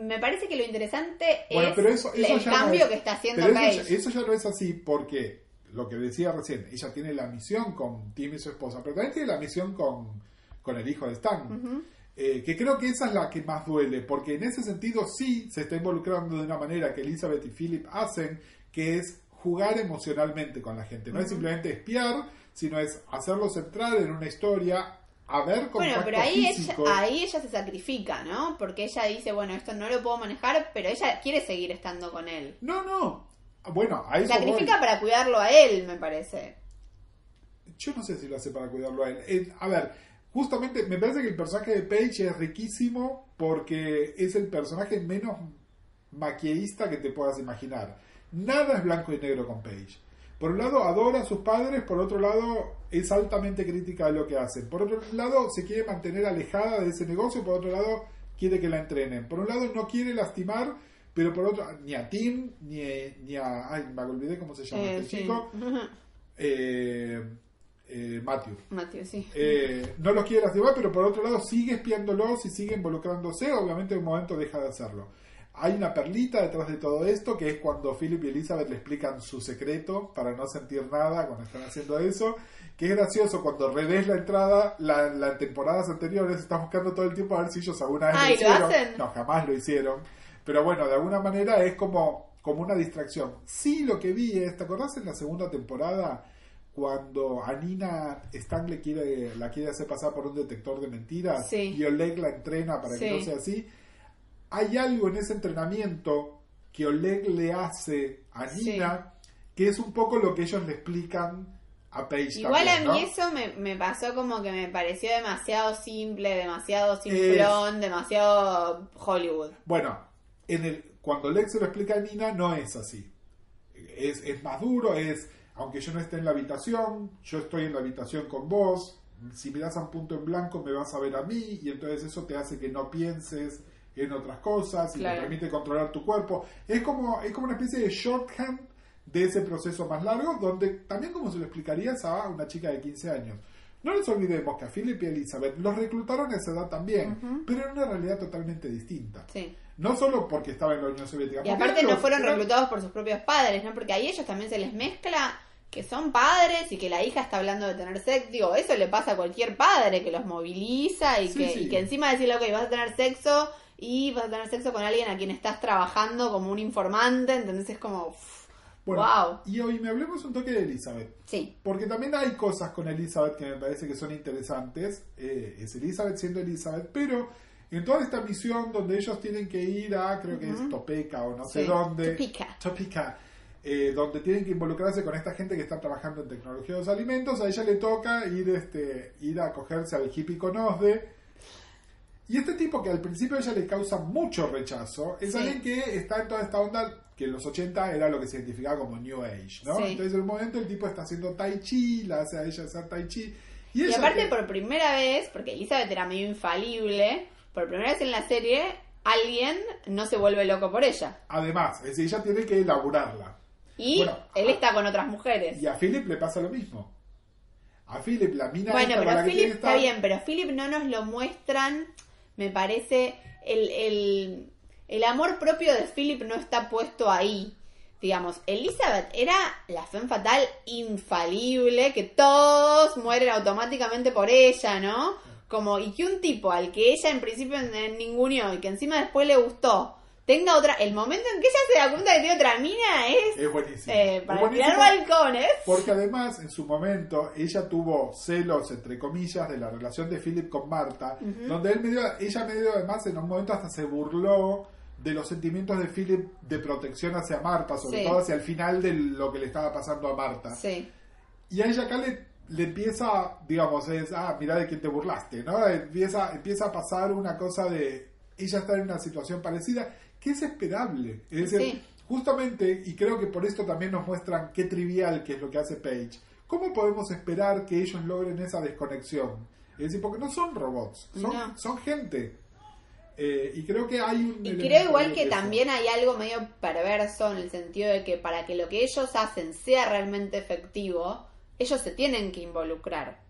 me parece que lo interesante Bueno, es pero eso, eso el ya no cambio es- que está haciendo pero eso, Paige. ya- eso ya no es así porque lo que decía recién, ella tiene la misión con Tim y su esposa, pero también tiene la misión con, con el hijo de Stan. Eh, que creo que esa es la que más duele, porque en ese sentido sí se está involucrando de una manera que Elizabeth y Philip hacen, que es jugar emocionalmente con la gente. No es simplemente espiar, sino es hacerlos entrar en una historia, a ver Bueno, pero ahí ella, ahí ella se sacrifica, ¿no? Porque ella dice, bueno, esto no lo puedo manejar, pero ella quiere seguir estando con él. No, no. Bueno, ahí Sacrifica para cuidarlo a él, me parece. Yo no sé si lo hace para cuidarlo a él. Eh, a ver, justamente me parece que el personaje de Paige es riquísimo porque es el personaje menos maquillista que te puedas imaginar. Nada es blanco y negro con Paige. Por un lado adora a sus padres, por otro lado es altamente crítica de lo que hacen. Por otro lado se quiere mantener alejada de ese negocio, por otro lado quiere que la entrenen. Por un lado no quiere lastimar, pero por otro ni a Tim, ni, ni a... Ay, me olvidé cómo se llama este chico. Eh, eh, Matthew. Matthew, sí. Eh, no los quiere lastimar, pero por otro lado sigue espiándolos y sigue involucrándose. Obviamente en un momento deja de hacerlo. Hay una perlita detrás de todo esto, que es cuando Philip y Elizabeth le explican su secreto para no sentir nada cuando están haciendo eso. Que es gracioso cuando revés la entrada, las la temporadas anteriores, están buscando todo el tiempo a ver si ellos alguna vez lo hicieron. No, jamás lo hicieron. Pero bueno, de alguna manera es como, como una distracción. Sí, lo que vi es, ¿te acordás en la segunda temporada? Cuando a Nina Stan le quiere, la quiere hacer pasar por un detector de mentiras y Oleg la entrena para que no sea así hay algo en ese entrenamiento que Oleg le hace a Nina, que es un poco lo que ellos le explican a Paige. Igual a mí eso me, pasó como que me pareció demasiado simple, demasiado simplón, demasiado Hollywood. Bueno, en el, cuando Oleg se lo explica a Nina, no es así. Es, es más duro, es, aunque yo no esté en la habitación, yo estoy en la habitación con vos, si me das a un punto en blanco me vas a ver a mí, y entonces eso te hace que no pienses en otras cosas y te permite controlar tu cuerpo. Es como, es como una especie de shorthand de ese proceso más largo, donde también como se lo explicarías a una chica de 15 años. No nos olvidemos que a Philip y Elizabeth los reclutaron a esa edad también, pero en una realidad totalmente distinta. No solo porque estaba en la Unión Soviética. Y aparte no fueron reclutados por sus propios padres, ¿no? Porque ahí ellos también se les mezcla que son padres y que la hija está hablando de tener sexo. Digo, eso le pasa a cualquier padre que los moviliza y, que, y que encima decirle, ok, vas a tener sexo y vas a tener sexo con alguien a quien estás trabajando como un informante, entonces es como... wow. Y hoy me hablemos un toque de Elizabeth. Sí. Porque también hay cosas con Elizabeth que me parece que son interesantes. Eh, es Elizabeth siendo Elizabeth, pero en toda esta misión donde ellos tienen que ir a, creo que es Topeka o no sé dónde. Topeka. Topeka. Eh, donde tienen que involucrarse con esta gente que está trabajando en tecnología de los alimentos, a ella le toca ir, este, ir a acogerse al hippie Conosde y este tipo que al principio a ella le causa mucho rechazo, es alguien que está en toda esta onda que en los 80 era lo que se identificaba como New Age, ¿no? Entonces en un momento el tipo está haciendo Tai Chi, la hace a ella hacer Tai Chi. Y, aparte por primera vez, porque Elizabeth era medio infalible, por primera vez en la serie alguien no se vuelve loco por ella. Además, es decir, ella tiene que elaborarla. Y él está con otras mujeres. Y a Philip le pasa lo mismo. A Philip, la mina Bueno, pero Philip está bien, pero Philip no nos lo muestran me parece el, el, amor propio de Philip no está puesto ahí. Digamos, Elizabeth era la fe fatal infalible, que todos mueren automáticamente por ella, ¿no? Como, y que un tipo al que ella en principio ninguneó y que encima después le gustó, tenga otra. El momento en que ella se da cuenta que tiene otra mina es. Es buenísimo. Eh, para tirar balcones. Porque además, en su momento, ella tuvo celos, entre comillas, de la relación de Philip con Marta, donde él medio, ella medio, además, en un momento hasta se burló de los sentimientos de Philip de protección hacia Marta, sobre todo hacia el final de lo que le estaba pasando a Marta. Sí. Y a ella acá le, le empieza, digamos, es, ah, mira de quién te burlaste, ¿no? Empieza, empieza a pasar una cosa de, ella está en una situación parecida que es esperable. Es decir, justamente, y creo que por esto también nos muestran qué trivial que es lo que hace Page. ¿Cómo podemos esperar que ellos logren esa desconexión? Es decir, porque no son robots, son, son gente. Eh, y creo que hay un... Y creo igual que también hay algo medio perverso en el sentido de que para que lo que ellos hacen sea realmente efectivo, ellos se tienen que involucrar.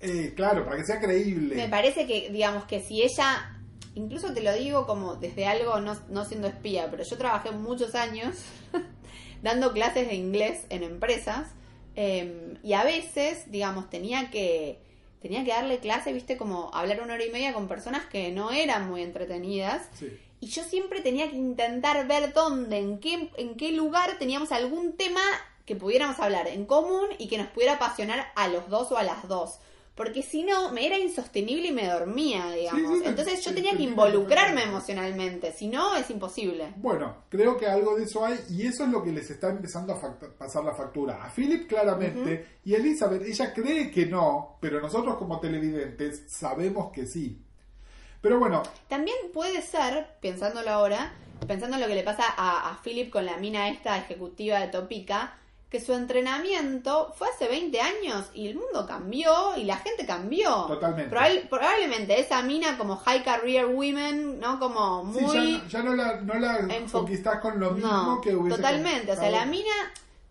Eh, claro, para que sea creíble. Me parece que, digamos, que si ella incluso te lo digo como desde algo no, no siendo espía, pero yo trabajé muchos años dando clases de inglés en empresas Eh, y a veces, digamos, tenía que tenía que darle clase, viste, como hablar una hora y media con personas que no eran muy entretenidas. Sí. Y yo siempre tenía que intentar ver dónde, en qué, en qué lugar teníamos algún tema que pudiéramos hablar en común y que nos pudiera apasionar a los dos o a las dos. Porque si no, me era insostenible y me dormía, digamos. Sí, sí, Entonces yo sí, tenía que involucrarme emocionalmente. Si no, es imposible. Bueno, creo que algo de eso hay y eso es lo que les está empezando a pasar la factura. A Philip claramente y a Elizabeth, ella cree que no, pero nosotros como televidentes sabemos que sí. Pero bueno, También puede ser, pensándolo ahora, pensando en lo que le pasa a, a Philip con la mina esta ejecutiva de Topica, que su entrenamiento fue hace 20 años y el mundo cambió y la gente cambió. Totalmente. Probable- probablemente esa mina como high career women, ¿no? Como sí, muy... ya, ya no la, no la enfo- conquistás con lo mismo no, que hubiese totalmente. O sea, la mina...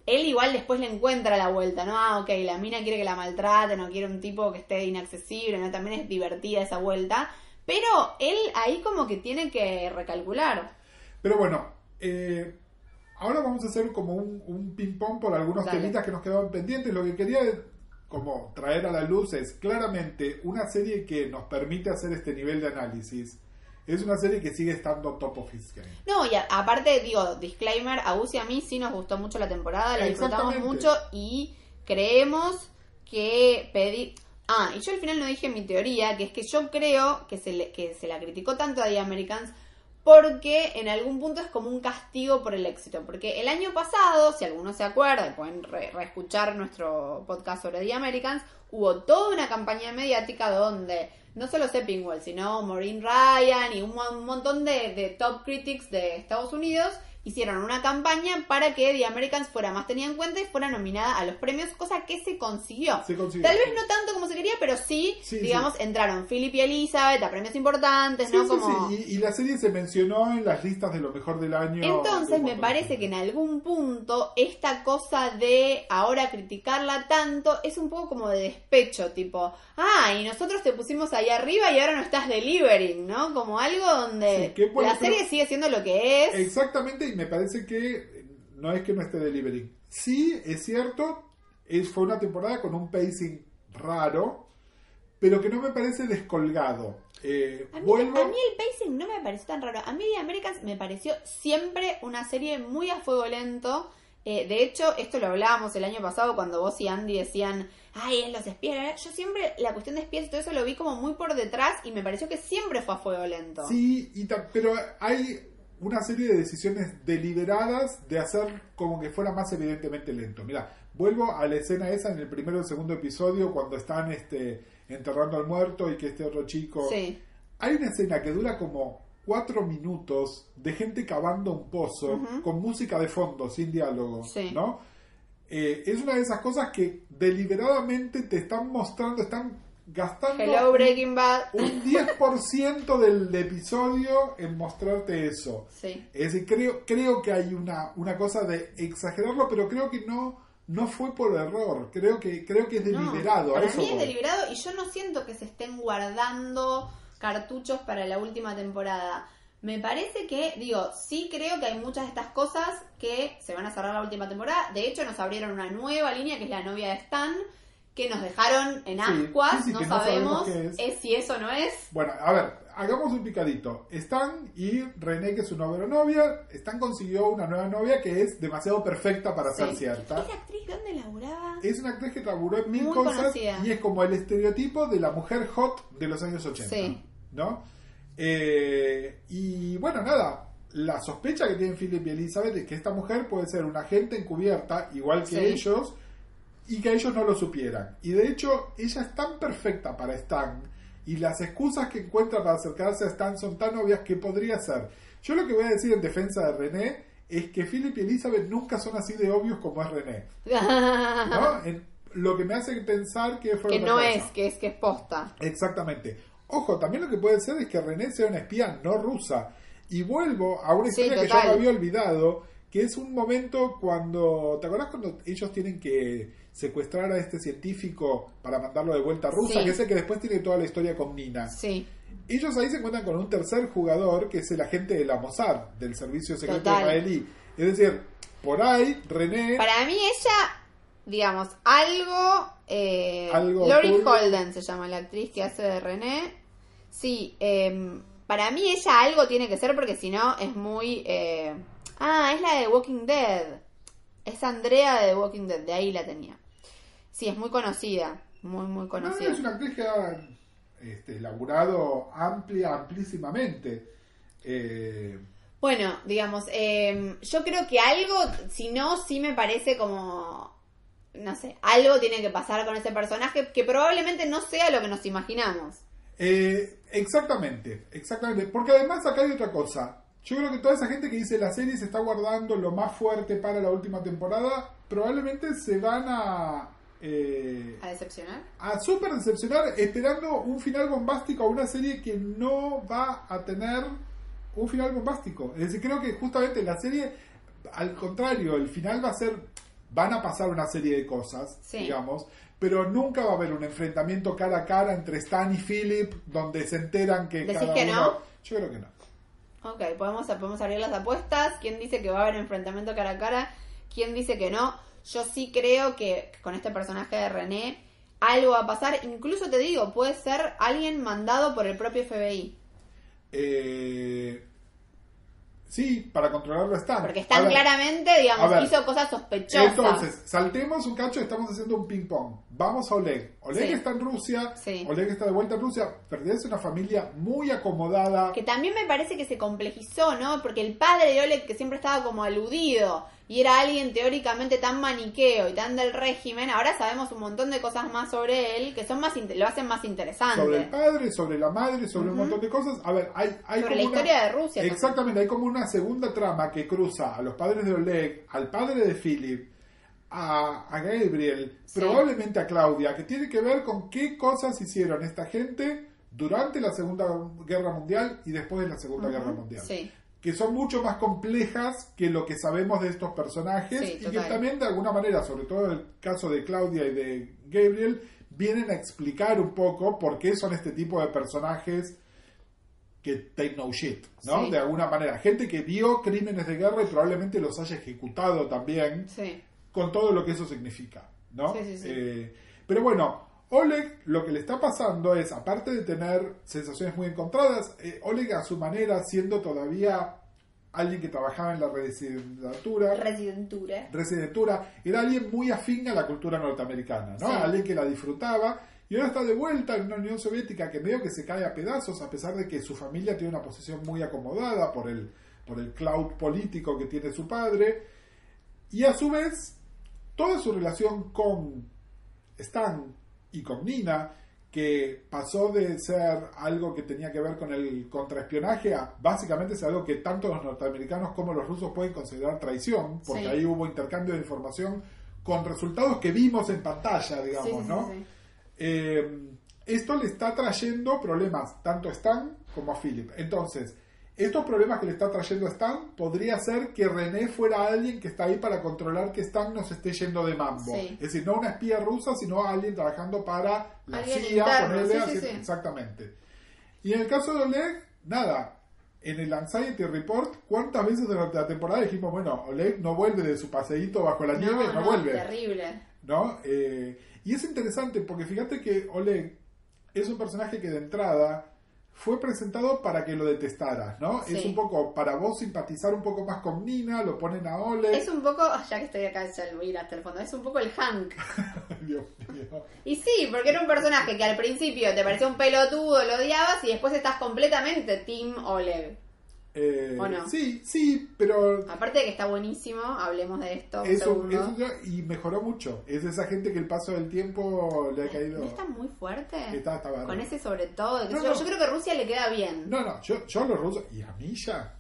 Él igual después le encuentra la vuelta, ¿no? Ah, ok, la mina quiere que la maltrate, no quiere un tipo que esté inaccesible, ¿no? También es divertida esa vuelta. Pero él ahí como que tiene que recalcular. Pero bueno, eh, ahora vamos a hacer como un, un ping-pong por algunos Dale. temitas que nos quedaban pendientes. Lo que quería como traer a la luz es claramente una serie que nos permite hacer este nivel de análisis. Es una serie que sigue estando top of his game. No, y a- aparte, digo, disclaimer, a y a mí sí nos gustó mucho la temporada, la disfrutamos mucho y creemos que pedir... Ah, y yo al final no dije mi teoría, que es que yo creo que se, le, que se la criticó tanto a The Americans porque en algún punto es como un castigo por el éxito. Porque el año pasado, si alguno se acuerda, pueden re- reescuchar nuestro podcast sobre The Americans, hubo toda una campaña mediática donde no solo Seppingwell, sino Maureen Ryan y un montón de, de top critics de Estados Unidos hicieron una campaña para que The Americans fuera más tenida en cuenta y fuera nominada a los premios, cosa que se consiguió. Se consiguió, Tal vez no tanto como se quería, pero sí, Sí, digamos, entraron Philip y Elizabeth a premios importantes, Sí, ¿no? como... Y, y la serie se mencionó en las listas de lo mejor del año. Entonces me parece que en algún punto esta cosa de ahora criticarla tanto es un poco como de despecho, tipo, ah, y nosotros te pusimos ahí arriba y ahora no estás delivering, ¿no? Como algo donde Sí, que bueno, la serie sigue siendo lo que es. Exactamente, y me parece que no es que no esté delivery. Sí, es cierto, es, fue una temporada con un pacing raro, pero que no me parece descolgado. Eh, A mí, vuelvo. a mí el pacing no me pareció tan raro. A mí The Americans me pareció siempre una serie muy a fuego lento. Eh, de hecho, esto lo hablábamos el año pasado cuando vos y Andy decían, ay, es los espías. Yo siempre la cuestión de espías y todo eso lo vi como muy por detrás y me pareció que siempre fue a fuego lento. Sí, y pero hay una serie de decisiones deliberadas de hacer como que fuera más evidentemente lento. Mira, vuelvo a la escena esa en el primero el segundo episodio cuando están este, enterrando al muerto y que este otro chico... Sí. Hay una escena que dura como cuatro minutos de gente cavando un pozo Ujú. con música de fondo, sin diálogo, Sí. ¿no? Eh, es una de esas cosas que deliberadamente te están mostrando, están gastando Hello Breaking Bad. un 10% del episodio en mostrarte eso. Sí. Es decir, creo, creo que hay una, una cosa de exagerarlo, pero creo que no, no fue por error. Creo que, creo que es deliberado. para eso mí es voy. deliberado y yo no siento que se estén guardando cartuchos para la última temporada. Me parece que, digo, sí creo que hay muchas de estas cosas que se van a cerrar la última temporada. De hecho, nos abrieron una nueva línea que es la novia de Stan, que nos dejaron en ascuas. sí, sí, no, sabemos, es. es si eso no es. Bueno, a ver, hagamos un picadito. Stan y René, que es su novio o novia, Stan consiguió una nueva novia que es demasiado perfecta para ser cierta. ¿Esa actriz dónde laburaba? Es una actriz que laburó en mil Muy cosas conocida. y es como el estereotipo de la mujer hot de los años 80. Sí. ¿No? Eh, y bueno, nada. La sospecha que tienen Philip y Elizabeth es que esta mujer puede ser una agente encubierta, igual que Sí. ellos, y que ellos no lo supieran. Y de hecho, ella es tan perfecta para Stan, y las excusas que encuentra para acercarse a Stan son tan obvias que podría ser. Yo lo que voy a decir en defensa de René es que Philip y Elizabeth nunca son así de obvios como es René. ¿no? En- lo que me hace pensar que fue que no cosa. es, que es que es posta. Exactamente. Ojo, también lo que puede ser es que René sea una espía no rusa. Y vuelvo a una Sí, historia que yo me había olvidado, que es un momento cuando... ¿Te acordás cuando ellos tienen que secuestrar a este científico para mandarlo de vuelta a Rusia? Sí. Que es el que después tiene toda la historia con Nina. Sí. Ellos ahí se encuentran con un tercer jugador, que es el agente de la Mossad, del Servicio Secreto Total. Israelí. Es decir, por ahí René... Para mí ella, digamos, algo... Eh, Algo Lori. Holden se llama la actriz que hace de René. Sí, em, para mí ella algo tiene que ser porque si no es muy... eh, ah, es la de Walking Dead. Es Andrea de The Walking Dead, de ahí la tenía. Sí, es muy conocida, muy, muy No, conocida. es una actriz que ha este, laburado amplia, amplísimamente. Eh, Bueno, digamos, eh, yo creo que algo, si no, sí me parece como, no sé, algo tiene que pasar con ese personaje que probablemente no sea lo que nos imaginamos. Eh, exactamente, exactamente. Porque además acá hay otra cosa. Yo creo que toda esa gente que dice la serie se está guardando lo más fuerte para la última temporada, probablemente se van a... eh, ¿A decepcionar? a súper decepcionar esperando un final bombástico a una serie que no va a tener un final bombástico. Es decir, creo que justamente la serie, al contrario, el final va a ser, van a pasar una serie de cosas, Sí. digamos, pero nunca va a haber un enfrentamiento cara a cara entre Stan y Philip donde se enteran que ¿Decís cada que uno... no? Yo creo que no. Ok, podemos, podemos abrir las apuestas. ¿Quién dice que va a haber enfrentamiento cara a cara? ¿Quién dice que no? Yo sí creo que con este personaje de René algo va a pasar. Incluso te digo, puede ser alguien mandado por el propio FBI. Eh, sí, para controlarlo a Stan. Porque ver, claramente, digamos, ver. hizo cosas sospechosas. Entonces, saltemos un cacho, estamos haciendo un ping-pong. Vamos a Oleg. Oleg Sí. está en Rusia, Sí. Oleg está de vuelta en Rusia, pertenece a una familia muy acomodada. Que también me parece que se complejizó, ¿no? Porque el padre de Oleg, que siempre estaba como aludido y era alguien teóricamente tan maniqueo y tan del régimen, ahora sabemos un montón de cosas más sobre él que son más lo hacen más interesante. Sobre el padre, sobre la madre, sobre un montón de cosas. A ver, hay, hay Sobre como la una- historia de Rusia también. Exactamente, hay como una segunda trama que cruza a los padres de Oleg, al padre de Philip, a, a Gabriel, Sí. probablemente a Claudia, que tiene que ver con qué cosas hicieron esta gente durante la Segunda Guerra Mundial y después de la Segunda Guerra Mundial. Sí. que son mucho más complejas que lo que sabemos de estos personajes Sí, y que también de alguna manera, sobre todo en el caso de Claudia y de Gabriel, vienen a explicar un poco por qué son este tipo de personajes que take no shit, ¿no? Sí. De alguna manera, gente que vio crímenes de guerra y probablemente los haya ejecutado también Sí. Con todo lo que eso significa, ¿no? Sí, sí, sí. Eh, pero bueno, Oleg lo que le está pasando es, aparte de tener sensaciones muy encontradas, eh, Oleg a su manera, siendo todavía alguien que trabajaba en la residenciatura, Residentura. residentura, era alguien muy afín a la cultura norteamericana, ¿no? Alguien que la disfrutaba y ahora está de vuelta en una Unión Soviética que medio que se cae a pedazos a pesar de que su familia tiene una posición muy acomodada por el, por el cloud político que tiene su padre y a su vez toda su relación con Stan y con Nina que pasó de ser algo que tenía que ver con el contraespionaje a básicamente es algo que tanto los norteamericanos como los rusos pueden considerar traición, porque Sí. ahí hubo intercambio de información con resultados que vimos en pantalla, digamos, Sí, ¿no? sí. Eh, esto le está trayendo problemas tanto a Stan como a Philip. Entonces, estos problemas que le está trayendo a Stan podría ser que René fuera alguien que está ahí para controlar que Stan no se esté yendo de mambo. Sí. Es decir, no una espía rusa, sino alguien trabajando para la Alguien CIA, interno, ponerle sí, exactamente. Y en el caso de Oleg, nada. En el Anxiety Report, ¿cuántas veces durante la temporada dijimos, bueno, Oleg no vuelve de su paseíto bajo la nieve, no, vuelve? Terrible. ¿no? Eh, y es interesante porque fíjate que Oleg es un personaje que de entrada fue presentado para que lo detestaras, ¿no? Sí. Es un poco para vos simpatizar un poco más con Nina, lo ponen a Oleg. Es un poco, ah, ya que estoy acá, ya voy a ir hasta el fondo, es un poco el Hank. Dios mío. Y sí, porque era un personaje que al principio te parecía un pelotudo, lo odiabas y después estás completamente Team Oleg. Eh, ¿O no? Sí, sí, pero Aparte de que está buenísimo, hablemos de esto. un eso, ya- y mejoró mucho. Es esa gente que el paso del tiempo le ha caído. ¿No está muy fuerte? Está- está. Con ese sobre todo. No, yo. no. Yo creo que Rusia le queda bien. No, no, yo, yo los rusos. ¿Y a Milla?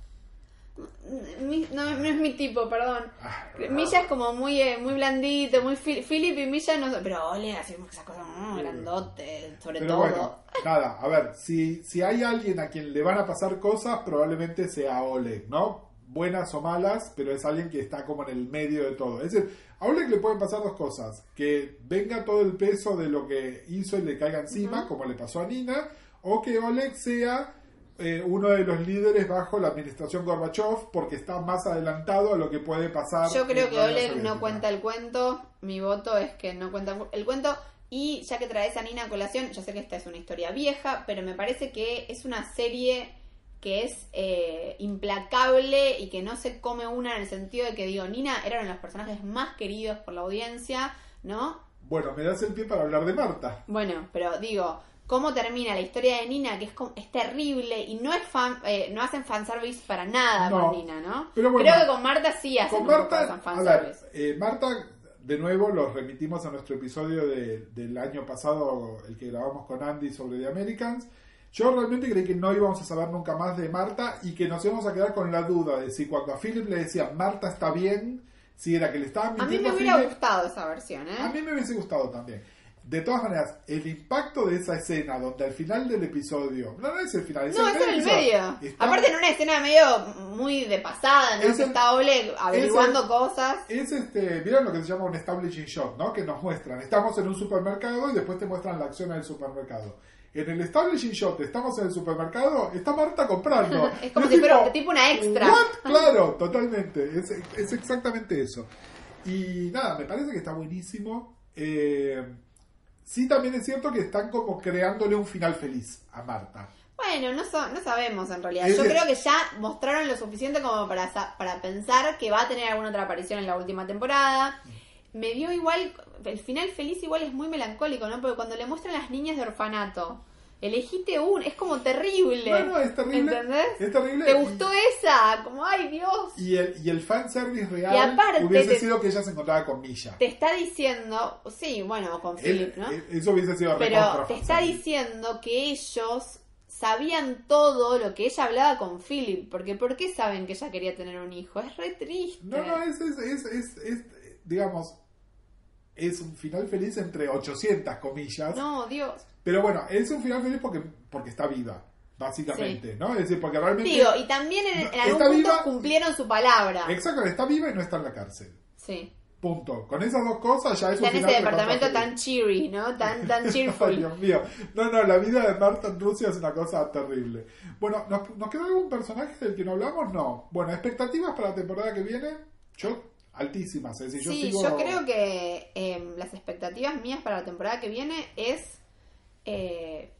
Mi- no, no es mi tipo, perdón. Ah, Milla es como muy eh, muy blandito, muy Phil- Philip y Milla no pero Ole así esas cosas mm, grandote, sobre Pero todo. bueno, nada, a ver, si, si hay alguien a quien le van a pasar cosas, probablemente sea Oleg, ¿no? Buenas o malas, pero es alguien que está como en el medio de todo. Es decir, a Oleg le pueden pasar dos cosas. Que venga todo el peso de lo que hizo y le caiga encima, Ujú. como le pasó a Nina, o que Oleg sea eh, uno de los líderes bajo la administración Gorbachev porque está más adelantado a lo que puede pasar. Yo creo que Oleg no cuenta el cuento. Mi voto es que no cuenta el cuento. Y ya que traes a Nina a colación, yo sé que esta es una historia vieja, pero me parece que es una serie que es eh, implacable y que no se come una en el sentido de que digo, Nina era uno de los personajes más queridos por la audiencia, ¿no? Bueno, me das el pie para hablar de Marta. Bueno, pero digo, cómo termina la historia de Nina, que es, es terrible y no es fan, eh, no hacen fanservice para nada No. con Nina, ¿no? Pero bueno, Creo que con Marta sí hacen Con un poco de Marta, a fanservice. ver, eh, Marta, de nuevo los remitimos a nuestro episodio de- del año pasado, el que grabamos con Andy sobre The Americans. Yo realmente creí que no íbamos a saber nunca más de Marta y que nos íbamos a quedar con la duda de si cuando a Philip le decía Marta está bien, si era que le estaban A mí mintiendo me hubiera Philip. gustado esa versión, ¿eh? A mí me hubiese gustado también. De todas maneras, el impacto de esa escena donde al final del episodio, no, no es el final, es No, el es en el medio. está- Aparte en una escena medio muy de pasada, ¿no? Es que el- está Oleg averiguando es el- cosas. Es este, ¿vieron lo que se llama un establishing shot, no? Que nos muestran, estamos en un supermercado y después te muestran la acción del supermercado. En el establishing shot, estamos en el supermercado, está Marta comprando. Es como si fuera tipo una extra. ¿What? Claro, totalmente. Es, es exactamente eso. Y nada, me parece que está buenísimo. Eh, sí, también es cierto que están como creándole un final feliz a Marta. Bueno, no, so- no sabemos en realidad. Yo creo que ya mostraron lo suficiente como para, para pensar que va a tener alguna otra aparición en la última temporada. Me dio igual, el final feliz igual es muy melancólico, ¿no? Porque cuando le muestran las niñas de orfanato, elegiste un, es como terrible. No, no, es terrible. ¿Entendés? Es terrible. ¿Te gustó esa? Como, ay Dios. Y el, y el fanservice real Y aparte hubiese te- sido que ella se encontraba con Milla. Te está diciendo, sí, bueno, con Philip, ¿no? Eso hubiese sido Pero te está diciendo que ellos sabían todo lo que ella hablaba con Philip. Porque ¿por qué saben que ella quería tener un hijo? Es re triste. No, no, es, es, es, es- es, digamos, es un final feliz entre 800 comillas. No, Dios. Pero bueno, es un final feliz porque, porque está viva, básicamente, ¿no? Es decir, porque realmente... Digo, y también en, en algún punto viva- cumplieron su palabra. Exacto, está viva y no está en la cárcel. Sí. Punto. Con esas dos cosas ya es Está un en ese departamento tan cheery, ¿no? Tan, tan Ay, cheerful. Dios mío. No, no, la vida de Marta en Rusia es una cosa terrible. Bueno, ¿nos, ¿nos queda algún personaje del que no hablamos? No. Bueno, expectativas para la temporada que viene, yo altísimas. Es decir, yo sí, sigo... yo creo que eh, las expectativas mías para la temporada que viene es eh,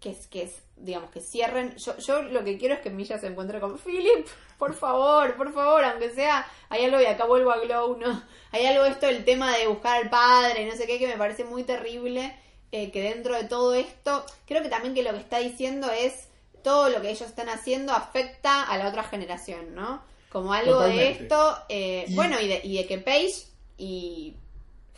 que es que es digamos que cierren. Yo, yo lo que quiero es que Milla se encuentre con Philip por favor por favor aunque sea hay algo y acá vuelvo a Glow no hay algo esto el tema de buscar al padre no sé qué que me parece muy terrible eh, que dentro de todo esto creo que también que lo que está diciendo es todo lo que ellos están haciendo afecta a la otra generación no como algo de esto eh, Y- bueno y de, y de que Paige y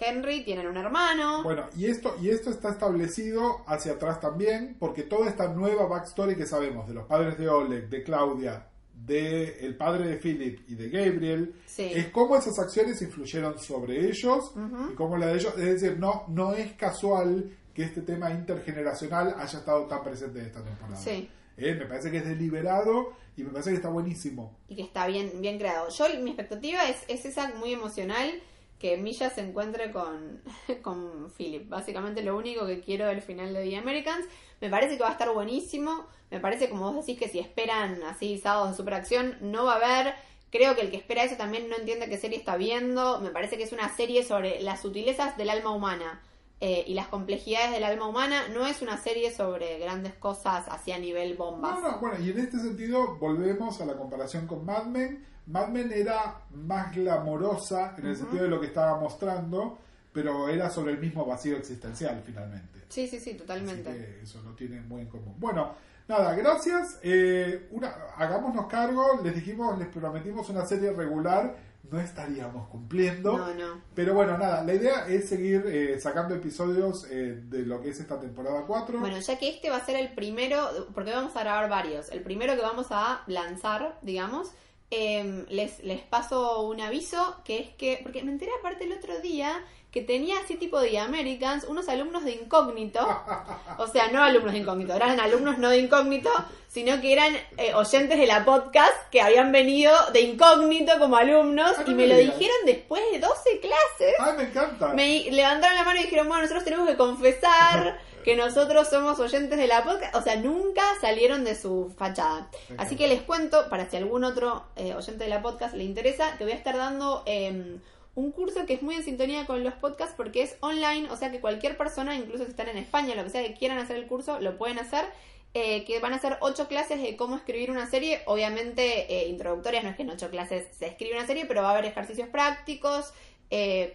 Henry tienen un hermano Bueno, y esto, y esto está establecido hacia atrás también, porque toda esta nueva backstory que sabemos de los padres de Oleg, de Claudia, de el padre de Philip y de Gabriel, Sí. es cómo esas acciones influyeron sobre ellos y cómo la de ellos. Es decir, no, no es casual que este tema intergeneracional haya estado tan presente esta temporada. Sí. Eh, me parece que es deliberado y me parece que está buenísimo. y que está bien, bien creado. Yo, mi expectativa es, es esa muy emocional, que Milla se encuentre con, con Philip. Básicamente lo único que quiero del final de The Americans. Me parece que va a estar buenísimo. Me parece, como vos decís, que si esperan así sábados de superacción, no va a haber. Creo que el que espera eso también no entiende qué serie está viendo. Me parece que es una serie sobre las sutilezas del alma humana. eh, y las complejidades del alma humana no es una serie sobre grandes cosas así a nivel bombas. No, no, bueno, y en este sentido volvemos a la comparación con Mad Men. Mad Men era más glamorosa en el sentido de lo que estaba mostrando, pero era sobre el mismo vacío existencial finalmente. Sí, sí, sí, totalmente. Así que eso lo tienen muy en común. Bueno, nada, gracias. Eh, una, hagámonos cargo, les dijimos, les prometimos una serie regular, no estaríamos cumpliendo. No, no. Pero bueno, nada, la idea es seguir eh, sacando episodios eh, de lo que es esta temporada 4. Bueno, ya que este va a ser el primero, porque vamos a grabar varios, el primero que vamos a lanzar, digamos, eh, les, les paso un aviso, que es que, porque me enteré aparte el otro día que tenía así tipo de Americans unos alumnos de incógnito, o sea, no alumnos de incógnito, eran alumnos no de incógnito, sino que eran eh, oyentes de la podcast que habían venido de incógnito como alumnos Ah, y me me lo digas. dijeron después de 12 clases. ¡Ay, me encanta! Me levantaron la mano y dijeron, bueno, nosotros tenemos que confesar que nosotros somos oyentes de la podcast, o sea, nunca salieron de su fachada. Así que les cuento, para si algún otro eh, oyente de la podcast le interesa, que voy a estar dando em, un curso que es muy en sintonía con los podcasts porque es online, o sea que cualquier persona, incluso si están en España, lo que sea que quieran hacer el curso, lo pueden hacer. eh, que van a ser ocho clases de cómo escribir una serie, obviamente eh, introductorias, no es que en ocho clases se escribe una serie, pero va a haber ejercicios prácticos,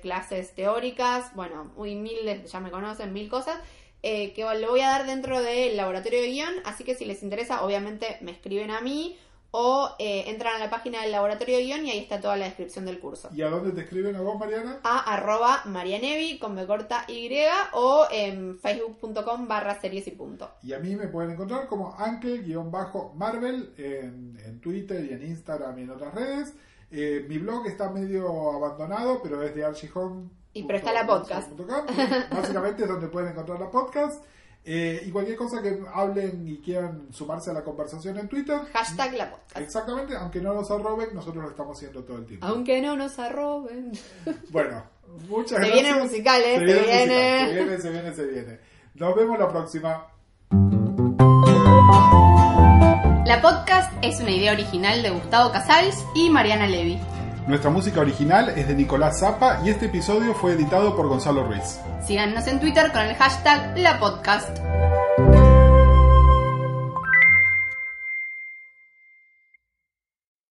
clases teóricas, bueno, muy miles, ya me conocen, mil cosas, eh, que lo voy a dar dentro del laboratorio de guion, así que si les interesa, obviamente me escriben a mí o eh, entran a la página del laboratorio de guion y ahí está toda la descripción del curso. ¿Y a dónde te escriben a vos, Mariana? A arroba marianevi con B corta Y o en facebook.com barra series y punto. Y a mí me pueden encontrar como Ankel-Marvel en, en Twitter y en Instagram y en otras redes. Eh, mi blog está medio abandonado, pero es de archihome. Y pero está la podcast. Básicamente es donde pueden encontrar la podcast. Eh, y cualquier cosa que hablen y quieran sumarse a la conversación en Twitter. Hashtag la podcast. Exactamente, aunque no nos arroben, nosotros lo estamos haciendo todo el tiempo. Aunque no nos arroben. Bueno, muchas Se gracias. vienen musicales, se viene se viene, se viene, se viene. Nos vemos la próxima. La podcast es una idea original de Gustavo Casals y Mariana Levy. Nuestra música original es de Nicolás Zapa y este episodio fue editado por Gonzalo Ruiz. Síganos en Twitter con el hashtag la podcast.